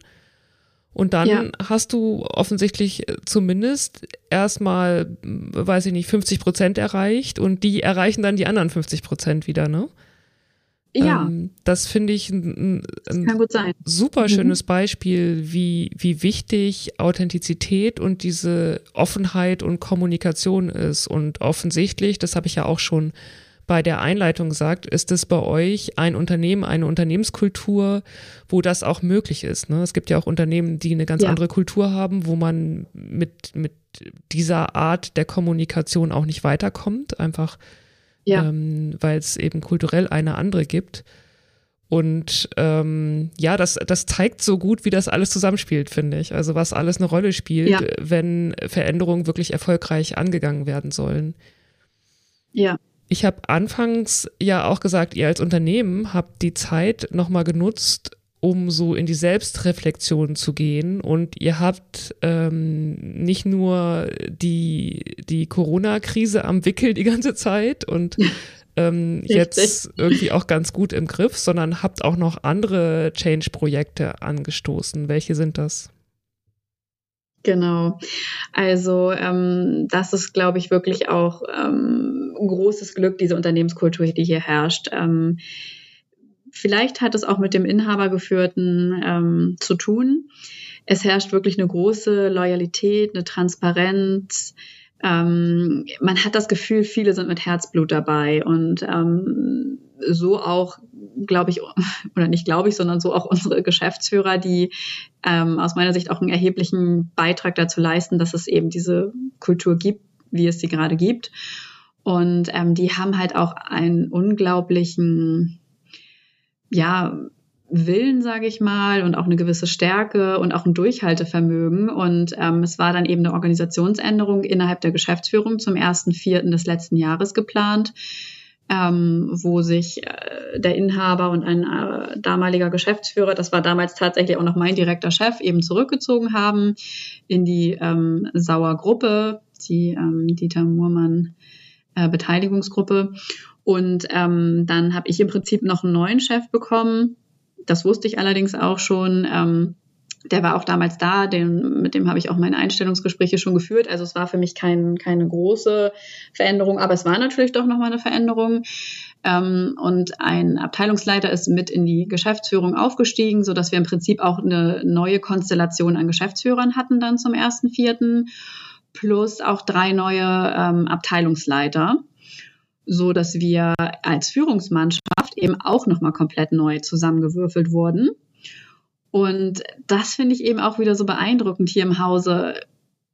und dann ja. hast du offensichtlich äh, zumindest erstmal, weiß ich nicht, 50 Prozent erreicht und die erreichen dann die anderen 50 Prozent wieder, ne?
Ja.
Ähm, das finde ich ein, ein super schönes mhm. Beispiel, wie, wie wichtig Authentizität und diese Offenheit und Kommunikation ist. Und offensichtlich, das habe ich ja auch schon bei der Einleitung gesagt, ist es bei euch ein Unternehmen, eine Unternehmenskultur, wo das auch möglich ist. Ne? Es gibt ja auch Unternehmen, die eine ganz ja. andere Kultur haben, wo man mit, mit dieser Art der Kommunikation auch nicht weiterkommt, einfach ja. ähm, weil es eben kulturell eine andere gibt. Und ähm, ja, das, das zeigt so gut, wie das alles zusammenspielt, finde ich. Also was alles eine Rolle spielt, ja. wenn Veränderungen wirklich erfolgreich angegangen werden sollen.
Ja.
Ich habe anfangs ja auch gesagt, ihr als Unternehmen habt die Zeit nochmal genutzt, um so in die Selbstreflexion zu gehen. Und ihr habt ähm, nicht nur die, die Corona-Krise am Wickel die ganze Zeit und ähm, jetzt irgendwie auch ganz gut im Griff, sondern habt auch noch andere Change-Projekte angestoßen. Welche sind das?
Genau. Also ähm, das ist, glaube ich, wirklich auch ähm, großes Glück, diese Unternehmenskultur, die hier herrscht. Ähm, Vielleicht hat es auch mit dem Inhabergeführten ähm, zu tun. Es herrscht wirklich eine große Loyalität, eine Transparenz. Ähm, man hat das Gefühl, viele sind mit Herzblut dabei und ähm, so auch, glaube ich, oder nicht glaube ich, sondern so auch unsere Geschäftsführer, die ähm, aus meiner Sicht auch einen erheblichen Beitrag dazu leisten, dass es eben diese Kultur gibt, wie es sie gerade gibt. Und ähm, die haben halt auch einen unglaublichen ja, Willen, sage ich mal, und auch eine gewisse Stärke und auch ein Durchhaltevermögen. Und ähm, es war dann eben eine Organisationsänderung innerhalb der Geschäftsführung zum ersten Vierten des letzten Jahres geplant, ähm, wo sich äh, der Inhaber und ein äh, damaliger Geschäftsführer, das war damals tatsächlich auch noch mein direkter Chef, eben zurückgezogen haben in die ähm, Sauer Gruppe, die ähm, Dieter Muhrmann äh, Beteiligungsgruppe. Und ähm, dann habe ich im Prinzip noch einen neuen Chef bekommen. Das wusste ich allerdings auch schon. Ähm, der war auch damals da, den, mit dem habe ich auch meine Einstellungsgespräche schon geführt. Also es war für mich kein, keine große Veränderung, aber es war natürlich doch nochmal eine Veränderung. Ähm, und ein Abteilungsleiter ist mit in die Geschäftsführung aufgestiegen, so dass wir im Prinzip auch eine neue Konstellation an Geschäftsführern hatten dann zum ersten Vierten, plus auch drei neue ähm, Abteilungsleiter so dass wir als Führungsmannschaft eben auch nochmal komplett neu zusammengewürfelt wurden. Und das finde ich eben auch wieder so beeindruckend hier im Hause.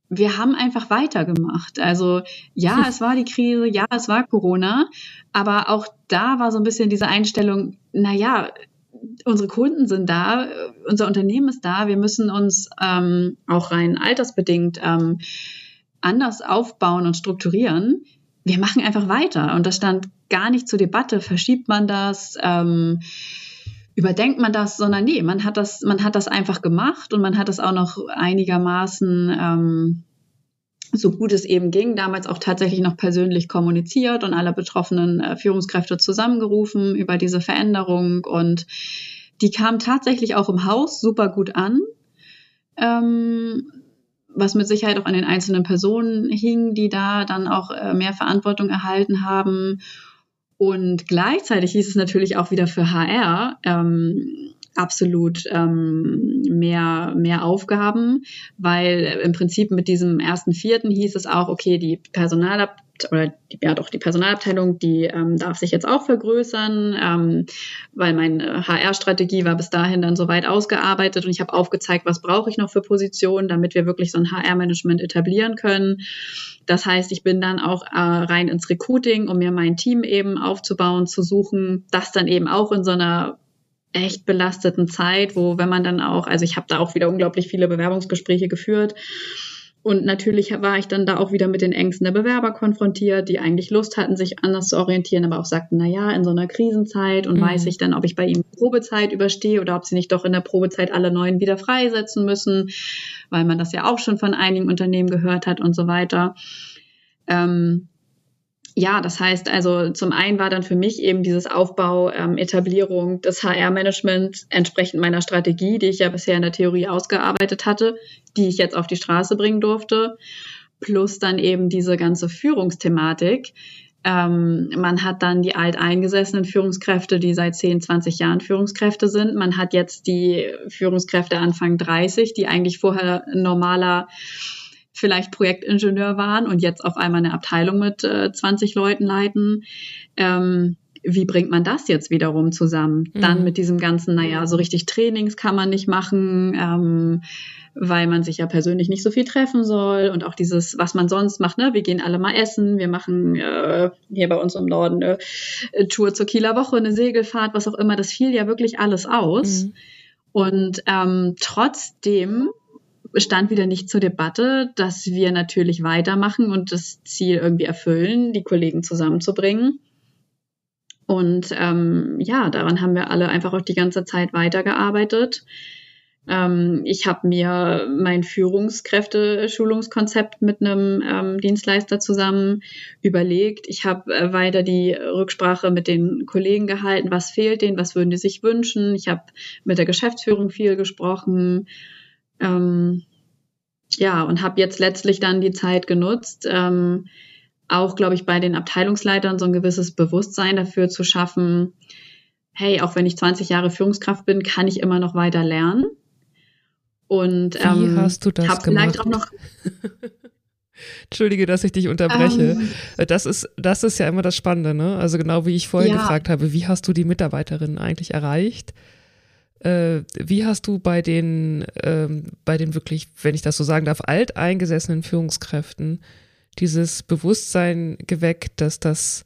Wir haben einfach weitergemacht. Also ja, es war die Krise, ja, es war Corona, aber auch da war so ein bisschen diese Einstellung, na ja, unsere Kunden sind da, unser Unternehmen ist da, wir müssen uns ähm, auch rein altersbedingt ähm, anders aufbauen und strukturieren wir machen einfach weiter. Und das stand gar nicht zur Debatte. Verschiebt man das? Ähm, überdenkt man das, sondern nee, man hat das, man hat das einfach gemacht und man hat das auch noch einigermaßen ähm, so gut es eben ging, damals auch tatsächlich noch persönlich kommuniziert und alle betroffenen äh, Führungskräfte zusammengerufen über diese Veränderung und die kam tatsächlich auch im Haus super gut an. Ähm, was mit Sicherheit auch an den einzelnen Personen hing, die da dann auch äh, mehr Verantwortung erhalten haben. Und gleichzeitig hieß es natürlich auch wieder für HR ähm, absolut ähm, mehr, mehr Aufgaben, weil im Prinzip mit diesem ersten Vierten hieß es auch, okay, die Personalabteilung oder die, ja doch die Personalabteilung, die ähm, darf sich jetzt auch vergrößern, ähm, weil meine HR-Strategie war bis dahin dann soweit ausgearbeitet und ich habe aufgezeigt, was brauche ich noch für Positionen, damit wir wirklich so ein HR-Management etablieren können. Das heißt, ich bin dann auch äh, rein ins Recruiting, um mir mein Team eben aufzubauen, zu suchen, das dann eben auch in so einer echt belasteten Zeit, wo wenn man dann auch, also ich habe da auch wieder unglaublich viele Bewerbungsgespräche geführt und natürlich war ich dann da auch wieder mit den Ängsten der Bewerber konfrontiert, die eigentlich Lust hatten, sich anders zu orientieren, aber auch sagten, na ja, in so einer Krisenzeit und mhm. weiß ich dann, ob ich bei ihm Probezeit überstehe oder ob sie nicht doch in der Probezeit alle neuen wieder freisetzen müssen, weil man das ja auch schon von einigen Unternehmen gehört hat und so weiter. Ähm, ja, das heißt also, zum einen war dann für mich eben dieses Aufbau, ähm, Etablierung des HR-Managements entsprechend meiner Strategie, die ich ja bisher in der Theorie ausgearbeitet hatte, die ich jetzt auf die Straße bringen durfte, plus dann eben diese ganze Führungsthematik, Ähm, man hat dann die alteingesessenen Führungskräfte, die seit 10, 20 Jahren Führungskräfte sind. Man hat jetzt die Führungskräfte Anfang 30, die eigentlich vorher normaler vielleicht Projektingenieur waren und jetzt auf einmal eine Abteilung mit äh, 20 Leuten leiten. Ähm, wie bringt man das jetzt wiederum zusammen? Mhm. Dann mit diesem ganzen, naja, so richtig Trainings kann man nicht machen. Ähm, weil man sich ja persönlich nicht so viel treffen soll und auch dieses, was man sonst macht, ne? Wir gehen alle mal essen, wir machen äh, hier bei uns im Norden eine Tour zur Kieler Woche, eine Segelfahrt, was auch immer, das fiel ja wirklich alles aus. Mhm. Und ähm, trotzdem stand wieder nicht zur Debatte, dass wir natürlich weitermachen und das Ziel irgendwie erfüllen, die Kollegen zusammenzubringen. Und ähm, ja, daran haben wir alle einfach auch die ganze Zeit weitergearbeitet. Ähm, ich habe mir mein Führungskräfte-Schulungskonzept mit einem ähm, Dienstleister zusammen überlegt. Ich habe äh, weiter die Rücksprache mit den Kollegen gehalten, was fehlt denen, was würden die sich wünschen. Ich habe mit der Geschäftsführung viel gesprochen. Ähm, ja, und habe jetzt letztlich dann die Zeit genutzt, ähm, auch, glaube ich, bei den Abteilungsleitern so ein gewisses Bewusstsein dafür zu schaffen, hey, auch wenn ich 20 Jahre Führungskraft bin, kann ich immer noch weiter lernen.
Und ähm, Wie hast du das hab gemacht? Vielleicht auch noch Entschuldige, dass ich dich unterbreche. Ähm. das ist, das ist ja immer das Spannende, ne? Also genau wie ich vorher ja. gefragt habe, wie hast du die Mitarbeiterinnen eigentlich erreicht? Äh, wie hast du bei den, ähm, bei den wirklich, wenn ich das so sagen darf, alteingesessenen Führungskräften dieses Bewusstsein geweckt, dass das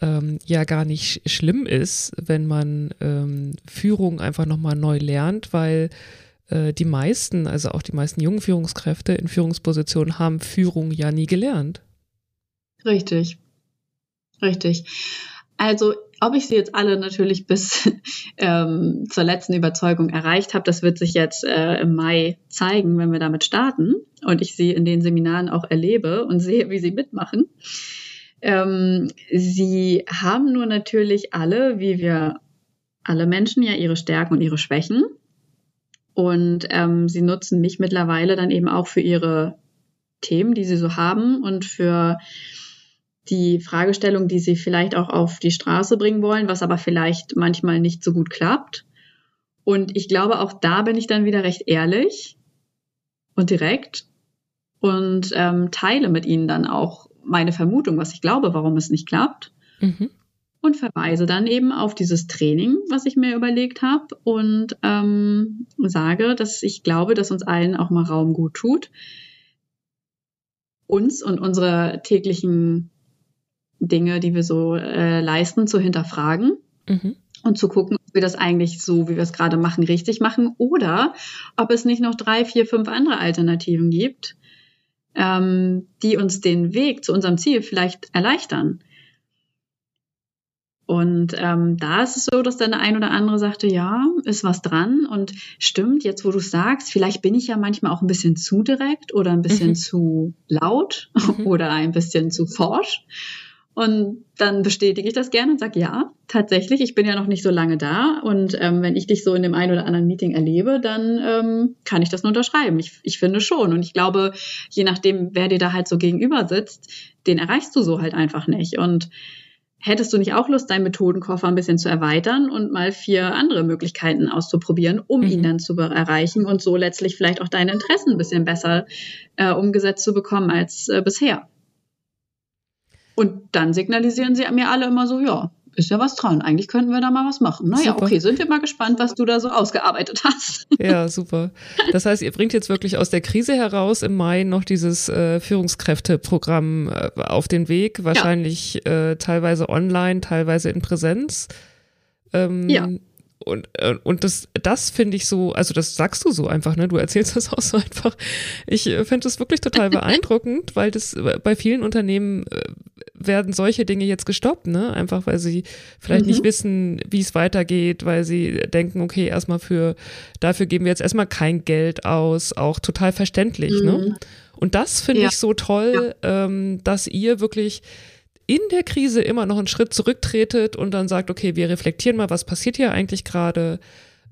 ähm, ja gar nicht schlimm ist, wenn man ähm, Führung einfach nochmal neu lernt, weil äh, die meisten, also auch die meisten jungen Führungskräfte in Führungspositionen haben Führung ja nie gelernt.
Richtig. Richtig. Also, ob ich sie jetzt alle natürlich bis ähm, zur letzten Überzeugung erreicht habe, das wird sich jetzt äh, im Mai zeigen, wenn wir damit starten und ich sie in den Seminaren auch erlebe und sehe, wie sie mitmachen. Ähm, sie haben nur natürlich alle, wie wir alle Menschen, ja ihre Stärken und ihre Schwächen. Und ähm, sie nutzen mich mittlerweile dann eben auch für ihre Themen, die sie so haben und für die Fragestellung, die sie vielleicht auch auf die Straße bringen wollen, was aber vielleicht manchmal nicht so gut klappt. Und ich glaube, auch da bin ich dann wieder recht ehrlich und direkt und ähm, teile mit ihnen dann auch meine Vermutung, was ich glaube, warum es nicht klappt. Mhm und verweise dann eben auf dieses Training, was ich mir überlegt habe und ähm, sage, dass ich glaube, dass uns allen auch mal Raum gut tut, uns und unsere täglichen Dinge, die wir so äh, leisten, zu hinterfragen mhm. und zu gucken, ob wir das eigentlich so, wie wir es gerade machen, richtig machen oder ob es nicht noch drei, vier, fünf andere Alternativen gibt, ähm, die uns den Weg zu unserem Ziel vielleicht erleichtern. Und ähm, da ist es so, dass dann der ein oder andere sagte, ja, ist was dran und stimmt, jetzt wo du sagst, vielleicht bin ich ja manchmal auch ein bisschen zu direkt oder ein bisschen mhm. zu laut mhm. oder ein bisschen zu forsch. Und dann bestätige ich das gerne und sage, ja, tatsächlich, ich bin ja noch nicht so lange da. Und ähm, wenn ich dich so in dem einen oder anderen Meeting erlebe, dann ähm, kann ich das nur unterschreiben. Ich, ich finde schon. Und ich glaube, je nachdem, wer dir da halt so gegenüber sitzt, den erreichst du so halt einfach nicht. Und Hättest du nicht auch Lust, deinen Methodenkoffer ein bisschen zu erweitern und mal vier andere Möglichkeiten auszuprobieren, um mhm. ihn dann zu erreichen und so letztlich vielleicht auch deine Interessen ein bisschen besser äh, umgesetzt zu bekommen als äh, bisher? Und dann signalisieren sie mir alle immer so, ja, ist ja was dran. Eigentlich könnten wir da mal was machen. Naja, super. okay, sind wir mal gespannt, was du da so ausgearbeitet hast.
Ja, super. Das heißt, ihr bringt jetzt wirklich aus der Krise heraus im Mai noch dieses äh, Führungskräfteprogramm äh, auf den Weg, wahrscheinlich ja. äh, teilweise online, teilweise in Präsenz. Ähm, ja und, äh, und das, das finde ich so, also das sagst du so einfach, ne? Du erzählst das auch so einfach. Ich äh, finde das wirklich total beeindruckend, weil das äh, bei vielen Unternehmen werden solche Dinge jetzt gestoppt, ne? Einfach weil sie vielleicht mhm. nicht wissen, wie es weitergeht, weil sie denken, okay, erstmal für, dafür geben wir jetzt erstmal kein Geld aus, auch total verständlich, ne? mhm. ne? Und das finde ja. ich so toll, ja. ähm, dass ihr wirklich in der Krise immer noch einen Schritt zurücktretet und dann sagt, okay, wir reflektieren mal, was passiert hier eigentlich gerade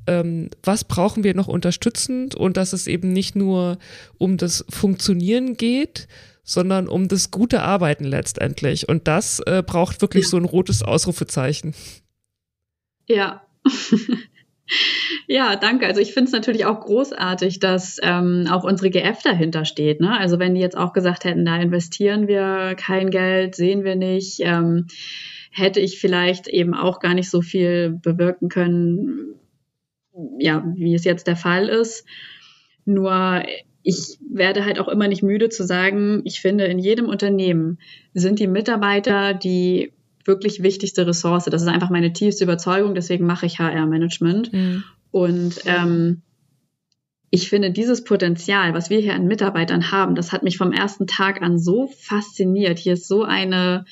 ähm, was brauchen wir noch unterstützend und dass es eben nicht nur um das Funktionieren geht, sondern um das gute Arbeiten letztendlich. Und das äh, braucht wirklich so ein rotes Ausrufezeichen.
Ja. Ja, danke. Also ich finde es natürlich auch großartig, dass ähm, auch unsere GF dahinter steht. Ne? Also wenn die jetzt auch gesagt hätten, da investieren wir kein Geld, sehen wir nicht, ähm, hätte ich vielleicht eben auch gar nicht so viel bewirken können, ja, wie es jetzt der Fall ist. Nur ich werde halt auch immer nicht müde zu sagen, ich finde, in jedem Unternehmen sind die Mitarbeiter die wirklich wichtigste Ressource. Das ist einfach meine tiefste Überzeugung, deswegen mache ich HR-Management. Mhm. Und ähm, ich finde, dieses Potenzial, was wir hier an Mitarbeitern haben, das hat mich vom ersten Tag an so fasziniert. Hier ist so eine,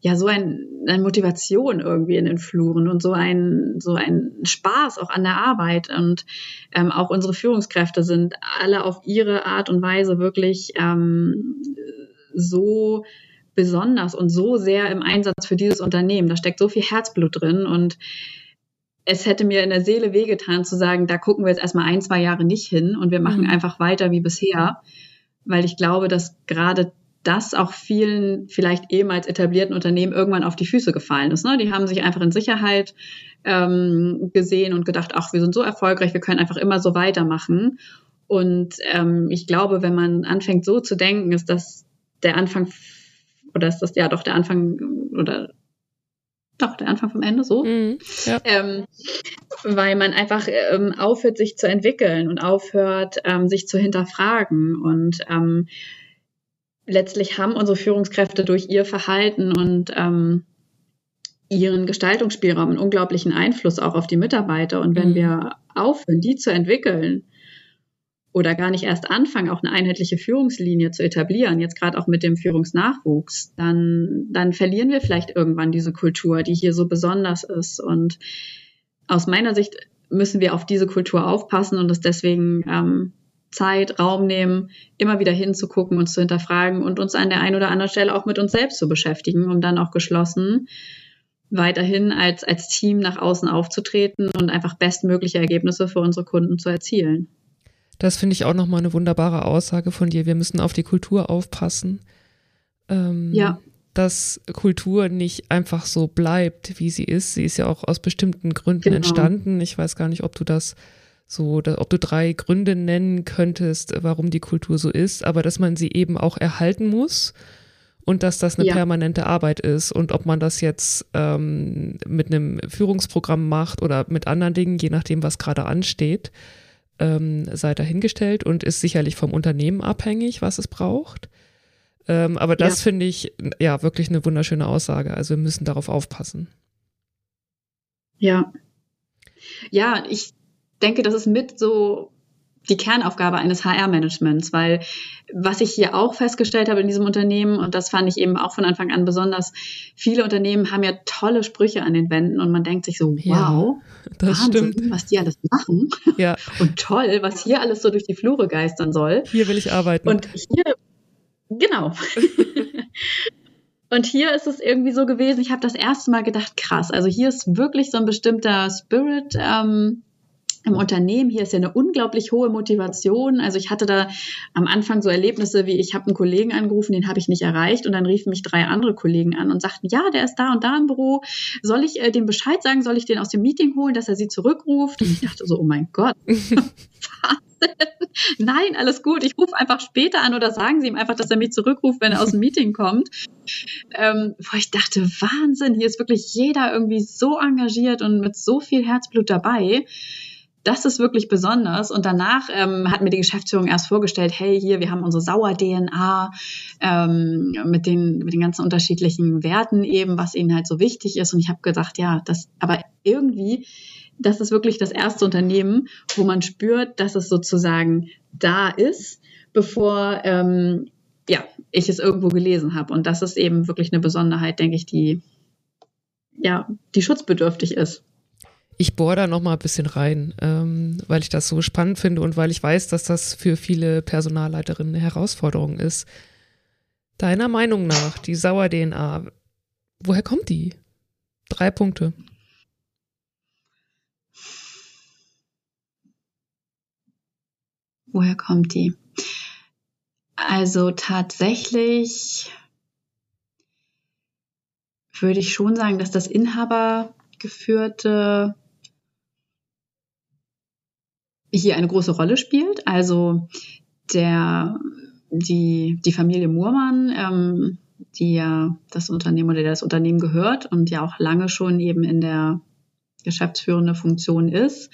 ja, so ein, eine Motivation irgendwie in den Fluren und so ein, so ein Spaß auch an der Arbeit. Und ähm, auch unsere Führungskräfte sind alle auf ihre Art und Weise wirklich ähm, so besonders und so sehr im Einsatz für dieses Unternehmen. Da steckt so viel Herzblut drin und es hätte mir in der Seele wehgetan zu sagen, da gucken wir jetzt erstmal ein, zwei Jahre nicht hin und wir machen mhm. einfach weiter wie bisher, weil ich glaube, dass gerade das auch vielen vielleicht ehemals etablierten Unternehmen irgendwann auf die Füße gefallen ist. Ne? Die haben sich einfach in Sicherheit ähm, gesehen und gedacht, ach, wir sind so erfolgreich, wir können einfach immer so weitermachen. Und ähm, ich glaube, wenn man anfängt so zu denken, ist das der Anfang oder ist das ja doch der Anfang oder doch der Anfang vom Ende so, mhm, ja. ähm, weil man einfach ähm, aufhört, sich zu entwickeln und aufhört, ähm, sich zu hinterfragen und ähm, letztlich haben unsere Führungskräfte durch ihr Verhalten und ähm, ihren Gestaltungsspielraum einen unglaublichen Einfluss auch auf die Mitarbeiter und wenn mhm. wir aufhören, die zu entwickeln oder gar nicht erst anfangen, auch eine einheitliche Führungslinie zu etablieren, jetzt gerade auch mit dem Führungsnachwuchs, dann, dann verlieren wir vielleicht irgendwann diese Kultur, die hier so besonders ist. Und aus meiner Sicht müssen wir auf diese Kultur aufpassen und es deswegen ähm, Zeit, Raum nehmen, immer wieder hinzugucken, uns zu hinterfragen und uns an der einen oder anderen Stelle auch mit uns selbst zu beschäftigen, um dann auch geschlossen weiterhin als, als Team nach außen aufzutreten und einfach bestmögliche Ergebnisse für unsere Kunden zu erzielen.
Das finde ich auch nochmal eine wunderbare Aussage von dir. Wir müssen auf die Kultur aufpassen. Ähm, ja. Dass Kultur nicht einfach so bleibt, wie sie ist. Sie ist ja auch aus bestimmten Gründen genau. entstanden. Ich weiß gar nicht, ob du das so, ob du drei Gründe nennen könntest, warum die Kultur so ist, aber dass man sie eben auch erhalten muss und dass das eine ja. permanente Arbeit ist und ob man das jetzt ähm, mit einem Führungsprogramm macht oder mit anderen Dingen, je nachdem, was gerade ansteht ähm, sei dahingestellt und ist sicherlich vom Unternehmen abhängig, was es braucht. Ähm, aber das ja. finde ich ja wirklich eine wunderschöne Aussage. Also wir müssen darauf aufpassen.
Ja. Ja, ich denke, das ist mit so die Kernaufgabe eines HR-Managements, weil was ich hier auch festgestellt habe in diesem Unternehmen, und das fand ich eben auch von Anfang an besonders, viele Unternehmen haben ja tolle Sprüche an den Wänden und man denkt sich so, wow, ja, Wahnsinn, stimmt. was die alles machen. Ja. Und toll, was hier alles so durch die Flure geistern soll.
Hier will ich arbeiten.
Und hier, genau. Und hier ist es irgendwie so gewesen, ich habe das erste Mal gedacht, krass, also hier ist wirklich so ein bestimmter Spirit ähm, im Unternehmen. Hier ist ja eine unglaublich hohe Motivation. Also ich hatte da am Anfang so Erlebnisse wie, ich habe einen Kollegen angerufen, den habe ich nicht erreicht und dann riefen mich drei andere Kollegen an und sagten, ja, der ist da und da im Büro. Soll ich äh, dem Bescheid sagen? Soll ich den aus dem Meeting holen, dass er sie zurückruft? Und ich dachte so, oh mein Gott. Nein, alles gut. Ich rufe einfach später an oder sagen Sie ihm einfach, dass er mich zurückruft, wenn er aus dem Meeting kommt. Ähm, wo ich dachte, Wahnsinn, hier ist wirklich jeder irgendwie so engagiert und mit so viel Herzblut dabei das ist wirklich besonders. Und danach ähm, hat mir die Geschäftsführung erst vorgestellt, hey, hier, wir haben unsere Sauer-DNA ähm, mit, den, mit den ganzen unterschiedlichen Werten eben, was ihnen halt so wichtig ist. Und ich habe gesagt, ja, das, aber irgendwie, das ist wirklich das erste Unternehmen, wo man spürt, dass es sozusagen da ist, bevor ähm, ja, ich es irgendwo gelesen habe. Und das ist eben wirklich eine Besonderheit, denke ich, die ja, die schutzbedürftig ist
ich bohre da noch mal ein bisschen rein, ähm, weil ich das so spannend finde und weil ich weiß, dass das für viele Personalleiterinnen eine Herausforderung ist. Deiner Meinung nach, die Sauer-DNA, woher kommt die? Drei Punkte.
woher kommt die? Also tatsächlich würde ich schon sagen, dass das Inhabergeführte hier eine große Rolle spielt. Also der, die, die Familie Murmann, ähm, die ja das Unternehmen oder der das Unternehmen gehört und ja auch lange schon eben in der geschäftsführende Funktion ist,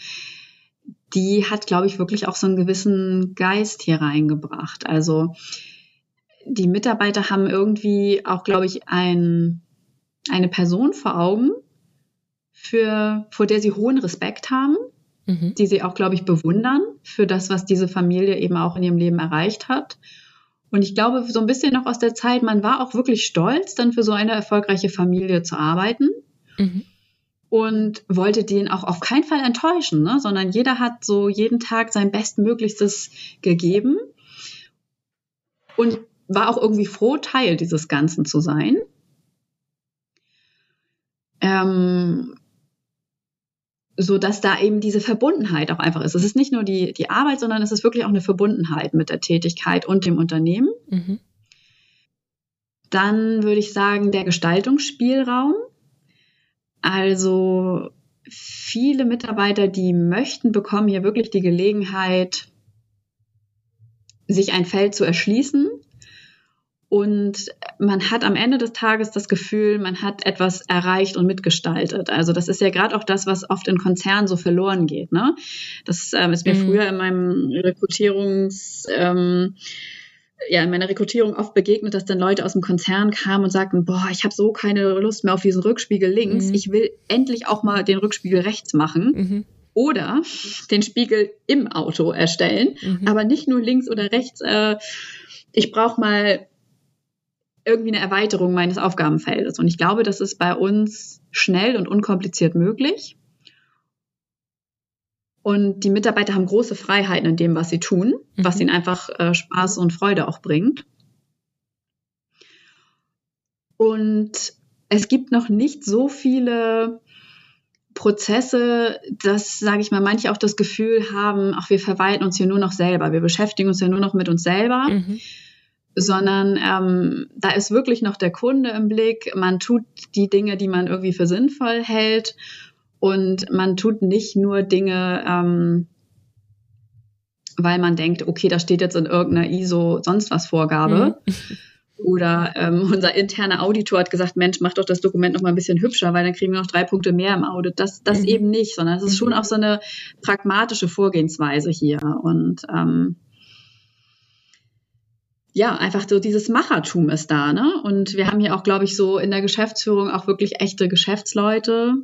die hat, glaube ich, wirklich auch so einen gewissen Geist hier reingebracht. Also die Mitarbeiter haben irgendwie auch, glaube ich, ein, eine Person vor Augen, für, vor der sie hohen Respekt haben, mhm. die sie auch, glaube ich, bewundern für das, was diese Familie eben auch in ihrem Leben erreicht hat. Und ich glaube, so ein bisschen noch aus der Zeit, man war auch wirklich stolz, dann für so eine erfolgreiche Familie zu arbeiten. Mhm. Und wollte den auch auf keinen Fall enttäuschen, ne? sondern jeder hat so jeden Tag sein Bestmöglichstes gegeben und war auch irgendwie froh, Teil dieses Ganzen zu sein. Ähm, so dass da eben diese Verbundenheit auch einfach ist. Es ist nicht nur die, die Arbeit, sondern es ist wirklich auch eine Verbundenheit mit der Tätigkeit und dem Unternehmen. Mhm. Dann würde ich sagen, der Gestaltungsspielraum. Also viele Mitarbeiter, die möchten, bekommen hier wirklich die Gelegenheit, sich ein Feld zu erschließen und man hat am Ende des Tages das Gefühl, man hat etwas erreicht und mitgestaltet. Also das ist ja gerade auch das, was oft in Konzernen so verloren geht. Ne? Das ähm, ist mir mhm. früher in meinem Rekrutierungs... Ähm, ja, in meiner Rekrutierung oft begegnet, dass dann Leute aus dem Konzern kamen und sagten, boah, ich habe so keine Lust mehr auf diesen Rückspiegel links. Mhm. Ich will endlich auch mal den Rückspiegel rechts machen. Mhm. Oder den Spiegel im Auto erstellen, mhm. aber nicht nur links oder rechts. Äh, ich brauche mal irgendwie eine Erweiterung meines Aufgabenfeldes. Und ich glaube, das ist bei uns schnell und unkompliziert möglich. Und die Mitarbeiter haben große Freiheiten in dem, was sie tun, mhm. was ihnen einfach äh, Spaß und Freude auch bringt. Und es gibt noch nicht so viele Prozesse, dass, sage ich mal, manche auch das Gefühl haben, ach, wir verwalten uns hier nur noch selber, wir beschäftigen uns ja nur noch mit uns selber. Mhm sondern ähm, da ist wirklich noch der Kunde im Blick. Man tut die Dinge, die man irgendwie für sinnvoll hält und man tut nicht nur Dinge, ähm, weil man denkt, okay, das steht jetzt in irgendeiner ISO sonst was Vorgabe. Mhm. Oder ähm, unser interner Auditor hat gesagt, Mensch, mach doch das Dokument noch mal ein bisschen hübscher, weil dann kriegen wir noch drei Punkte mehr im Audit. Das, das mhm. eben nicht, sondern es ist schon mhm. auch so eine pragmatische Vorgehensweise hier. Und ähm, ja, einfach so dieses Machertum ist da, ne? Und wir haben hier auch, glaube ich, so in der Geschäftsführung auch wirklich echte Geschäftsleute,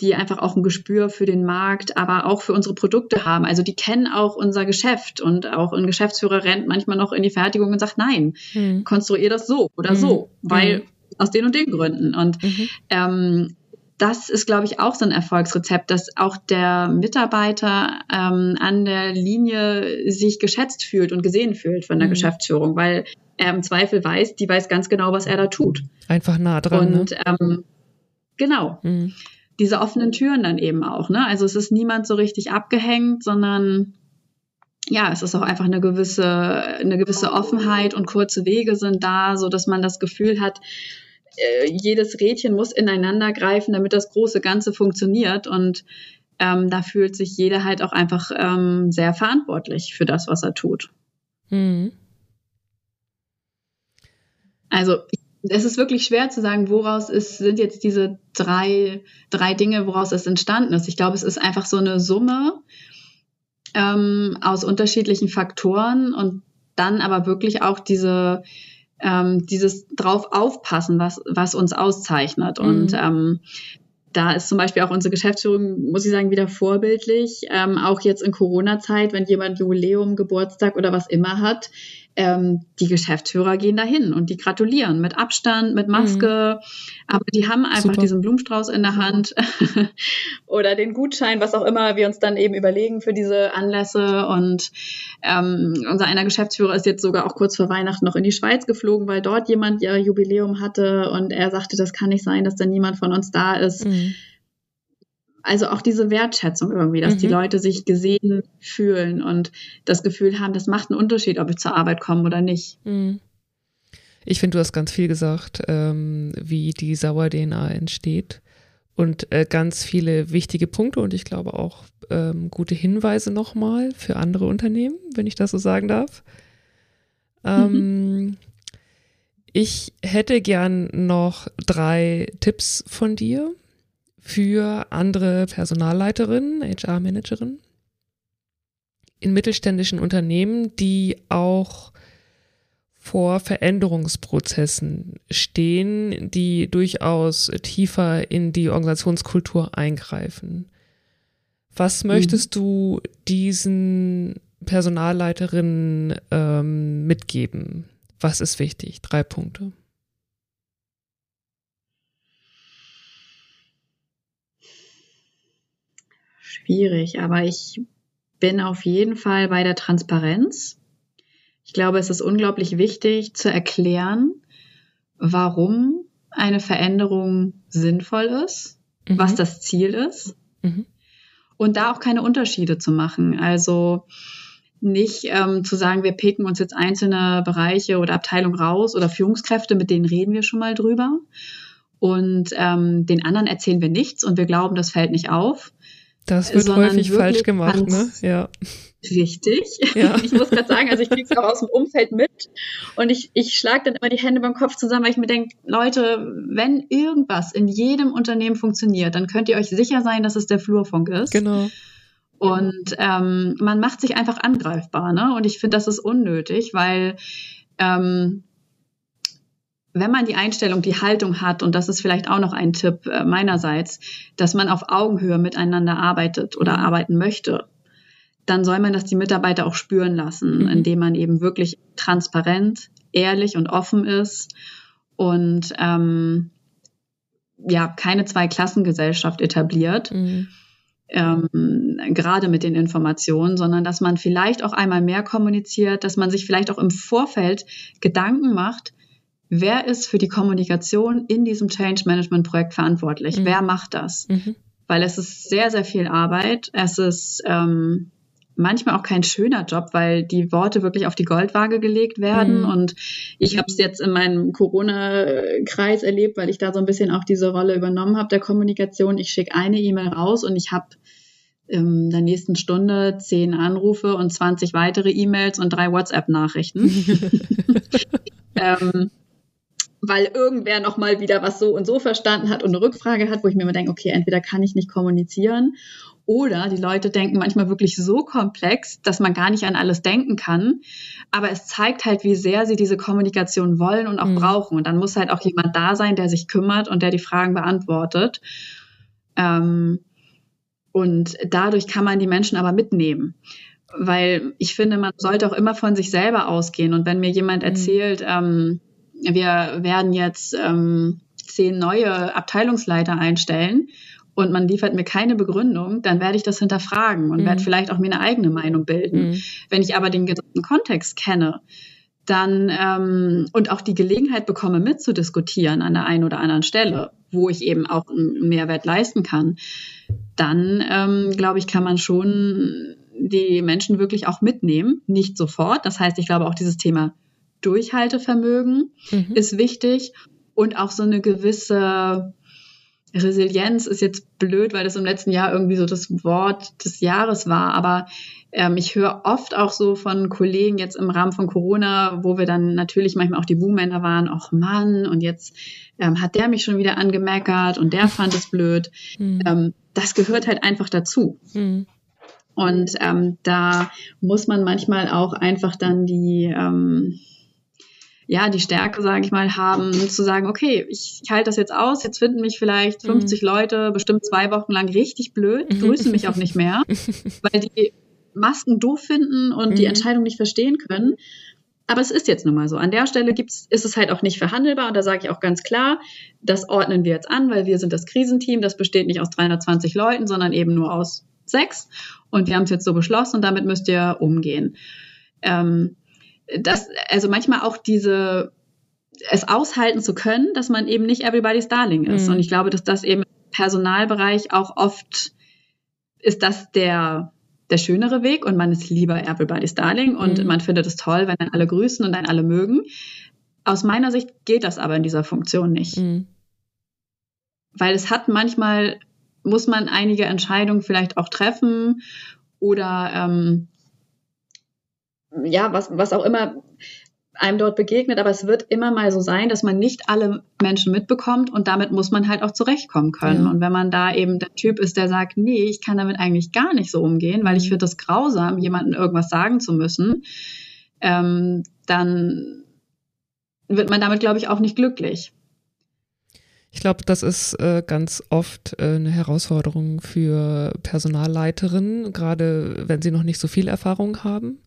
die einfach auch ein Gespür für den Markt, aber auch für unsere Produkte haben. Also die kennen auch unser Geschäft und auch ein Geschäftsführer rennt manchmal noch in die Fertigung und sagt, nein, hm. konstruier das so oder hm. so, weil hm. aus den und den Gründen. Und mhm. ähm, das ist, glaube ich, auch so ein Erfolgsrezept, dass auch der Mitarbeiter ähm, an der Linie sich geschätzt fühlt und gesehen fühlt von der mhm. Geschäftsführung, weil er im Zweifel weiß, die weiß ganz genau, was er da tut.
Einfach nah dran.
Und ne? ähm, genau. Mhm. Diese offenen Türen dann eben auch. Ne? Also es ist niemand so richtig abgehängt, sondern ja, es ist auch einfach eine gewisse, eine gewisse Offenheit und kurze Wege sind da, so dass man das Gefühl hat, äh, jedes Rädchen muss ineinander greifen, damit das große Ganze funktioniert. Und ähm, da fühlt sich jeder halt auch einfach ähm, sehr verantwortlich für das, was er tut. Mhm. Also es ist wirklich schwer zu sagen, woraus ist, sind jetzt diese drei, drei Dinge, woraus es entstanden ist. Ich glaube, es ist einfach so eine Summe ähm, aus unterschiedlichen Faktoren und dann aber wirklich auch diese, ähm, dieses drauf aufpassen, was, was uns auszeichnet. Mhm. Und ähm, da ist zum Beispiel auch unsere Geschäftsführung, muss ich sagen, wieder vorbildlich. Ähm, auch jetzt in Corona-Zeit, wenn jemand Jubiläum, Geburtstag oder was immer hat, ähm, die Geschäftsführer gehen dahin und die gratulieren mit Abstand, mit Maske. Mhm. Aber die haben einfach Super. diesen Blumenstrauß in der Hand oder den Gutschein, was auch immer wir uns dann eben überlegen für diese Anlässe. Und ähm, unser einer Geschäftsführer ist jetzt sogar auch kurz vor Weihnachten noch in die Schweiz geflogen, weil dort jemand ihr Jubiläum hatte und er sagte, das kann nicht sein, dass da niemand von uns da ist. Mhm also auch diese Wertschätzung irgendwie, dass mhm. die Leute sich gesehen fühlen und das Gefühl haben, das macht einen Unterschied, ob ich zur Arbeit komme oder nicht. Mhm.
Ich finde, du hast ganz viel gesagt, ähm, wie die Sauer-DNA entsteht und äh, ganz viele wichtige Punkte und ich glaube auch ähm, gute Hinweise nochmal für andere Unternehmen, wenn ich das so sagen darf. Ähm, mhm. Ich hätte gern noch drei Tipps von dir für andere Personalleiterinnen, HR-Managerinnen in mittelständischen Unternehmen, die auch vor Veränderungsprozessen stehen, die durchaus tiefer in die Organisationskultur eingreifen. Was mhm. möchtest mhm. du diesen Personalleiterinnen ähm, mitgeben? Was ist wichtig? Drei Punkte.
Schwierig, aber ich bin auf jeden Fall bei der Transparenz. Ich glaube, es ist unglaublich wichtig zu erklären, warum eine Veränderung sinnvoll ist, mhm. was das Ziel ist mhm. und da auch keine Unterschiede zu machen. Also nicht ähm, zu sagen, wir picken uns jetzt einzelne Bereiche oder Abteilungen raus oder Führungskräfte, mit denen reden wir schon mal drüber. Und ähm, den anderen erzählen wir nichts und wir glauben, das fällt nicht auf.
Das wird häufig falsch gemacht, ne?
Ja. Richtig. Ja. Ich muss gerade sagen, also ich kriege es auch aus dem Umfeld mit und ich, ich schlage dann immer die Hände beim Kopf zusammen, weil ich mir denke, Leute, wenn irgendwas in jedem Unternehmen funktioniert, dann könnt ihr euch sicher sein, dass es der Flurfunk ist.
Genau.
Und ähm, man macht sich einfach angreifbar, ne? Und ich finde, das ist unnötig, weil ähm, wenn man die Einstellung, die Haltung hat, und das ist vielleicht auch noch ein Tipp äh, meinerseits, dass man auf Augenhöhe miteinander arbeitet oder mhm. arbeiten möchte, dann soll man das die Mitarbeiter auch spüren lassen, mhm. indem man eben wirklich transparent, ehrlich und offen ist und ähm, ja keine Zweiklassengesellschaft etabliert. Mhm ähm, gerade mit den Informationen, sondern dass man vielleicht auch einmal mehr kommuniziert, dass man sich vielleicht auch im Vorfeld Gedanken macht, wer ist für die Kommunikation in diesem Change Management Projekt verantwortlich? Mhm. Wer macht das? Mhm. Weil es ist sehr, sehr viel Arbeit. Es ist ähm, manchmal auch kein schöner Job, weil die Worte wirklich auf die Goldwaage gelegt werden. Mhm. Und ich habe es jetzt in meinem Corona-Kreis erlebt, weil ich da so ein bisschen auch diese Rolle übernommen habe der Kommunikation. Ich schicke eine E-Mail raus und ich habe in der nächsten Stunde zehn Anrufe und 20 weitere E-Mails und drei WhatsApp-Nachrichten. ähm, weil irgendwer nochmal wieder was so und so verstanden hat und eine Rückfrage hat, wo ich mir immer denke, okay, entweder kann ich nicht kommunizieren oder die Leute denken manchmal wirklich so komplex, dass man gar nicht an alles denken kann. Aber es zeigt halt, wie sehr sie diese Kommunikation wollen und auch mhm. brauchen. Und dann muss halt auch jemand da sein, der sich kümmert und der die Fragen beantwortet. Ähm, und dadurch kann man die Menschen aber mitnehmen. Weil ich finde, man sollte auch immer von sich selber ausgehen. Und wenn mir jemand mhm. erzählt, ähm, wir werden jetzt ähm, zehn neue Abteilungsleiter einstellen und man liefert mir keine Begründung, dann werde ich das hinterfragen und mhm. werde vielleicht auch mir eine eigene Meinung bilden. Mhm. Wenn ich aber den gesamten Kontext kenne, dann ähm, und auch die Gelegenheit bekomme, mitzudiskutieren an der einen oder anderen Stelle, wo ich eben auch einen Mehrwert leisten kann, dann ähm, glaube ich, kann man schon die Menschen wirklich auch mitnehmen. Nicht sofort. Das heißt, ich glaube auch dieses Thema Durchhaltevermögen mhm. ist wichtig und auch so eine gewisse Resilienz ist jetzt blöd, weil das im letzten Jahr irgendwie so das Wort des Jahres war. Aber ähm, ich höre oft auch so von Kollegen jetzt im Rahmen von Corona, wo wir dann natürlich manchmal auch die Buhmänner waren, auch Mann, und jetzt ähm, hat der mich schon wieder angemeckert und der fand es blöd. Mhm. Ähm, das gehört halt einfach dazu. Mhm. Und ähm, da muss man manchmal auch einfach dann die, ähm, ja, die Stärke, sage ich mal, haben, zu sagen, okay, ich, ich halte das jetzt aus, jetzt finden mich vielleicht 50 mhm. Leute bestimmt zwei Wochen lang richtig blöd, grüßen mich auch nicht mehr, weil die Masken doof finden und mhm. die Entscheidung nicht verstehen können. Aber es ist jetzt nun mal so. An der Stelle gibt's, ist es halt auch nicht verhandelbar. Und da sage ich auch ganz klar, das ordnen wir jetzt an, weil wir sind das Krisenteam. Das besteht nicht aus 320 Leuten, sondern eben nur aus sechs. Und wir haben es jetzt so beschlossen und damit müsst ihr umgehen. Ähm, das, also manchmal auch diese, es aushalten zu können, dass man eben nicht everybody's darling ist. Mhm. Und ich glaube, dass das eben Personalbereich auch oft ist das der, der schönere Weg und man ist lieber Everybody's Darling und mhm. man findet es toll, wenn dann alle grüßen und dann alle mögen. Aus meiner Sicht geht das aber in dieser Funktion nicht. Mhm. Weil es hat manchmal, muss man einige Entscheidungen vielleicht auch treffen oder ähm, ja, was, was auch immer einem dort begegnet, aber es wird immer mal so sein, dass man nicht alle Menschen mitbekommt und damit muss man halt auch zurechtkommen können. Ja. Und wenn man da eben der Typ ist, der sagt, nee, ich kann damit eigentlich gar nicht so umgehen, weil ich mhm. finde das grausam, jemandem irgendwas sagen zu müssen, ähm, dann wird man damit, glaube ich, auch nicht glücklich.
Ich glaube, das ist äh, ganz oft äh, eine Herausforderung für Personalleiterinnen, gerade wenn sie noch nicht so viel Erfahrung haben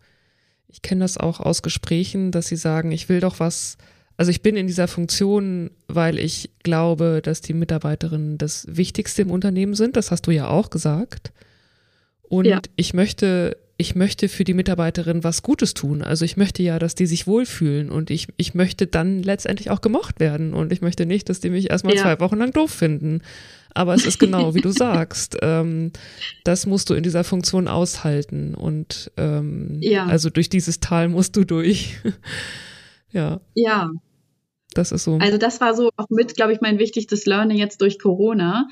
ich kenne das auch aus Gesprächen, dass sie sagen, ich will doch was, also ich bin in dieser Funktion, weil ich glaube, dass die Mitarbeiterinnen das Wichtigste im Unternehmen sind. Das hast du ja auch gesagt. Und ja. ich möchte, ich möchte für die Mitarbeiterin was Gutes tun. Also ich möchte ja, dass die sich wohlfühlen und ich, ich möchte dann letztendlich auch gemocht werden und ich möchte nicht, dass die mich erstmal ja. zwei Wochen lang doof finden. Aber es ist genau wie du sagst. Ähm, das musst du in dieser Funktion aushalten. Und ähm, ja. also durch dieses Tal musst du durch. ja.
Ja.
Das ist so.
Also das war so auch mit, glaube ich, mein wichtigstes Learning jetzt durch Corona,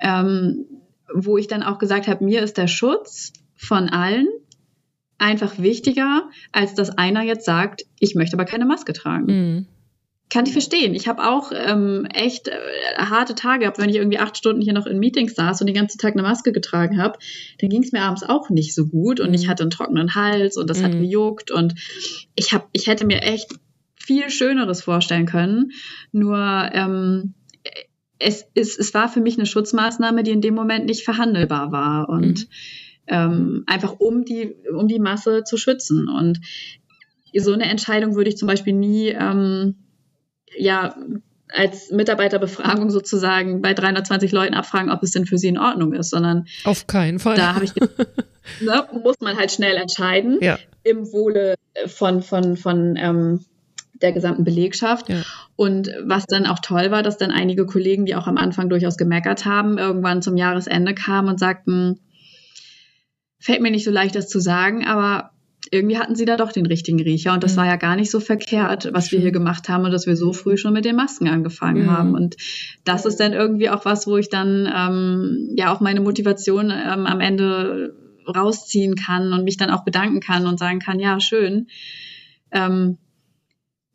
ähm, wo ich dann auch gesagt habe, mir ist der Schutz von allen einfach wichtiger, als dass einer jetzt sagt, ich möchte aber keine Maske tragen. Mhm. Kann ich verstehen. Ich habe auch ähm, echt äh, harte Tage gehabt, wenn ich irgendwie acht Stunden hier noch in Meetings saß und den ganzen Tag eine Maske getragen habe. Dann ging es mir abends auch nicht so gut und mhm. ich hatte einen trockenen Hals und das mhm. hat gejuckt und ich habe, ich hätte mir echt viel Schöneres vorstellen können. Nur ähm, es, es, es war für mich eine Schutzmaßnahme, die in dem Moment nicht verhandelbar war und mhm. ähm, einfach um die um die Masse zu schützen und so eine Entscheidung würde ich zum Beispiel nie ähm, ja als Mitarbeiterbefragung sozusagen bei 320 Leuten abfragen, ob es denn für sie in Ordnung ist, sondern
auf keinen Fall.
Da habe ich ne, muss man halt schnell entscheiden ja. im Wohle von von von ähm, der gesamten Belegschaft. Ja. Und was dann auch toll war, dass dann einige Kollegen, die auch am Anfang durchaus gemeckert haben, irgendwann zum Jahresende kamen und sagten, fällt mir nicht so leicht, das zu sagen, aber irgendwie hatten sie da doch den richtigen Riecher und das mhm. war ja gar nicht so verkehrt, was wir hier gemacht haben und dass wir so früh schon mit den Masken angefangen mhm. haben. Und das ist dann irgendwie auch was, wo ich dann ähm, ja auch meine Motivation ähm, am Ende rausziehen kann und mich dann auch bedanken kann und sagen kann, ja, schön. Ähm,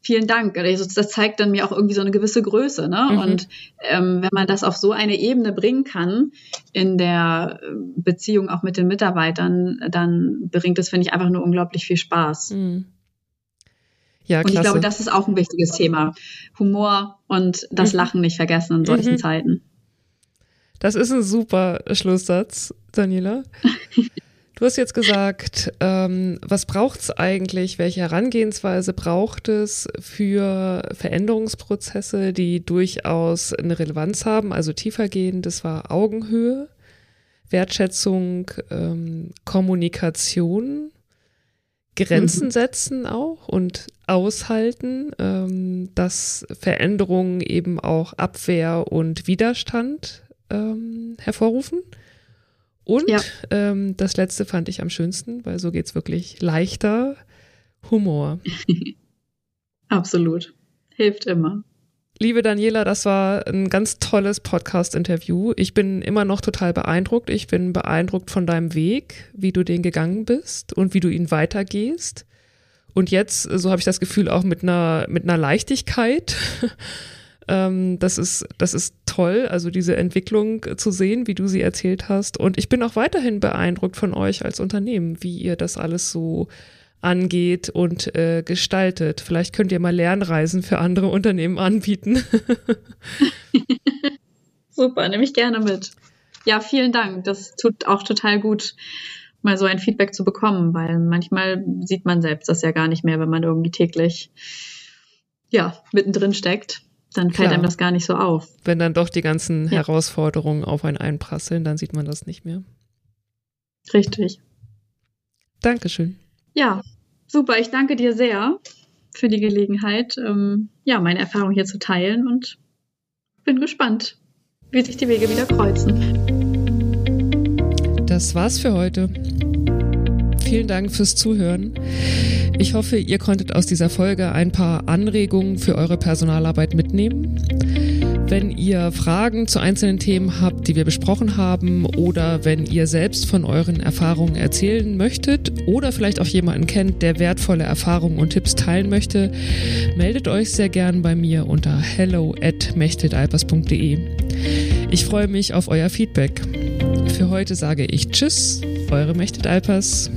vielen Dank. Also das zeigt dann mir auch irgendwie so eine gewisse Größe. Ne? Mhm. Und ähm, wenn man das auf so eine Ebene bringen kann in der äh, Beziehung auch mit den Mitarbeitern, dann bringt das, finde ich, einfach nur unglaublich viel Spaß. Mhm. Ja, klasse. Und ich glaube, das ist auch ein wichtiges Thema. Humor und das mhm. Lachen nicht vergessen in solchen mhm. Zeiten.
Das ist ein super Schlusssatz, Daniela. Du hast jetzt gesagt, ähm, was braucht es eigentlich? Welche Herangehensweise braucht es für Veränderungsprozesse, die durchaus eine Relevanz haben, also tiefergehend? Das war Augenhöhe, Wertschätzung, ähm, Kommunikation, Grenzen mhm. setzen auch und aushalten, ähm, dass Veränderungen eben auch Abwehr und Widerstand ähm, hervorrufen. Und ja. ähm, das letzte fand ich am schönsten, weil so geht es wirklich leichter. Humor.
Absolut. Hilft immer.
Liebe Daniela, das war ein ganz tolles Podcast-Interview. Ich bin immer noch total beeindruckt. Ich bin beeindruckt von deinem Weg, wie du den gegangen bist und wie du ihn weitergehst. Und jetzt, so habe ich das Gefühl, auch mit einer, mit einer Leichtigkeit. Ähm, das ist, das ist toll, also diese Entwicklung zu sehen, wie du sie erzählt hast. Und ich bin auch weiterhin beeindruckt von euch als Unternehmen, wie ihr das alles so angeht und äh, gestaltet. Vielleicht könnt ihr mal Lernreisen für andere Unternehmen anbieten.
Super, nehme ich gerne mit. Ja, vielen Dank. Das tut auch total gut, mal so ein Feedback zu bekommen, weil manchmal sieht man selbst das ja gar nicht mehr, wenn man irgendwie täglich ja, mittendrin steckt dann fällt Klar. einem das gar nicht so auf.
Wenn dann doch die ganzen ja. Herausforderungen auf einen einprasseln, dann sieht man das nicht mehr.
Richtig.
Dankeschön.
Ja, super. Ich danke dir sehr für die Gelegenheit, ähm, ja, meine Erfahrung hier zu teilen und bin gespannt, wie sich die Wege wieder kreuzen.
Das war's für heute. Vielen Dank fürs Zuhören. Ich hoffe, ihr konntet aus dieser Folge ein paar Anregungen für eure Personalarbeit mitnehmen. Wenn ihr Fragen zu einzelnen Themen habt, die wir besprochen haben, oder wenn ihr selbst von euren Erfahrungen erzählen möchtet oder vielleicht auch jemanden kennt, der wertvolle Erfahrungen und Tipps teilen möchte, meldet euch sehr gern bei mir unter hello at Ich freue mich auf euer Feedback. Für heute sage ich Tschüss, eure Mechtet Alpers.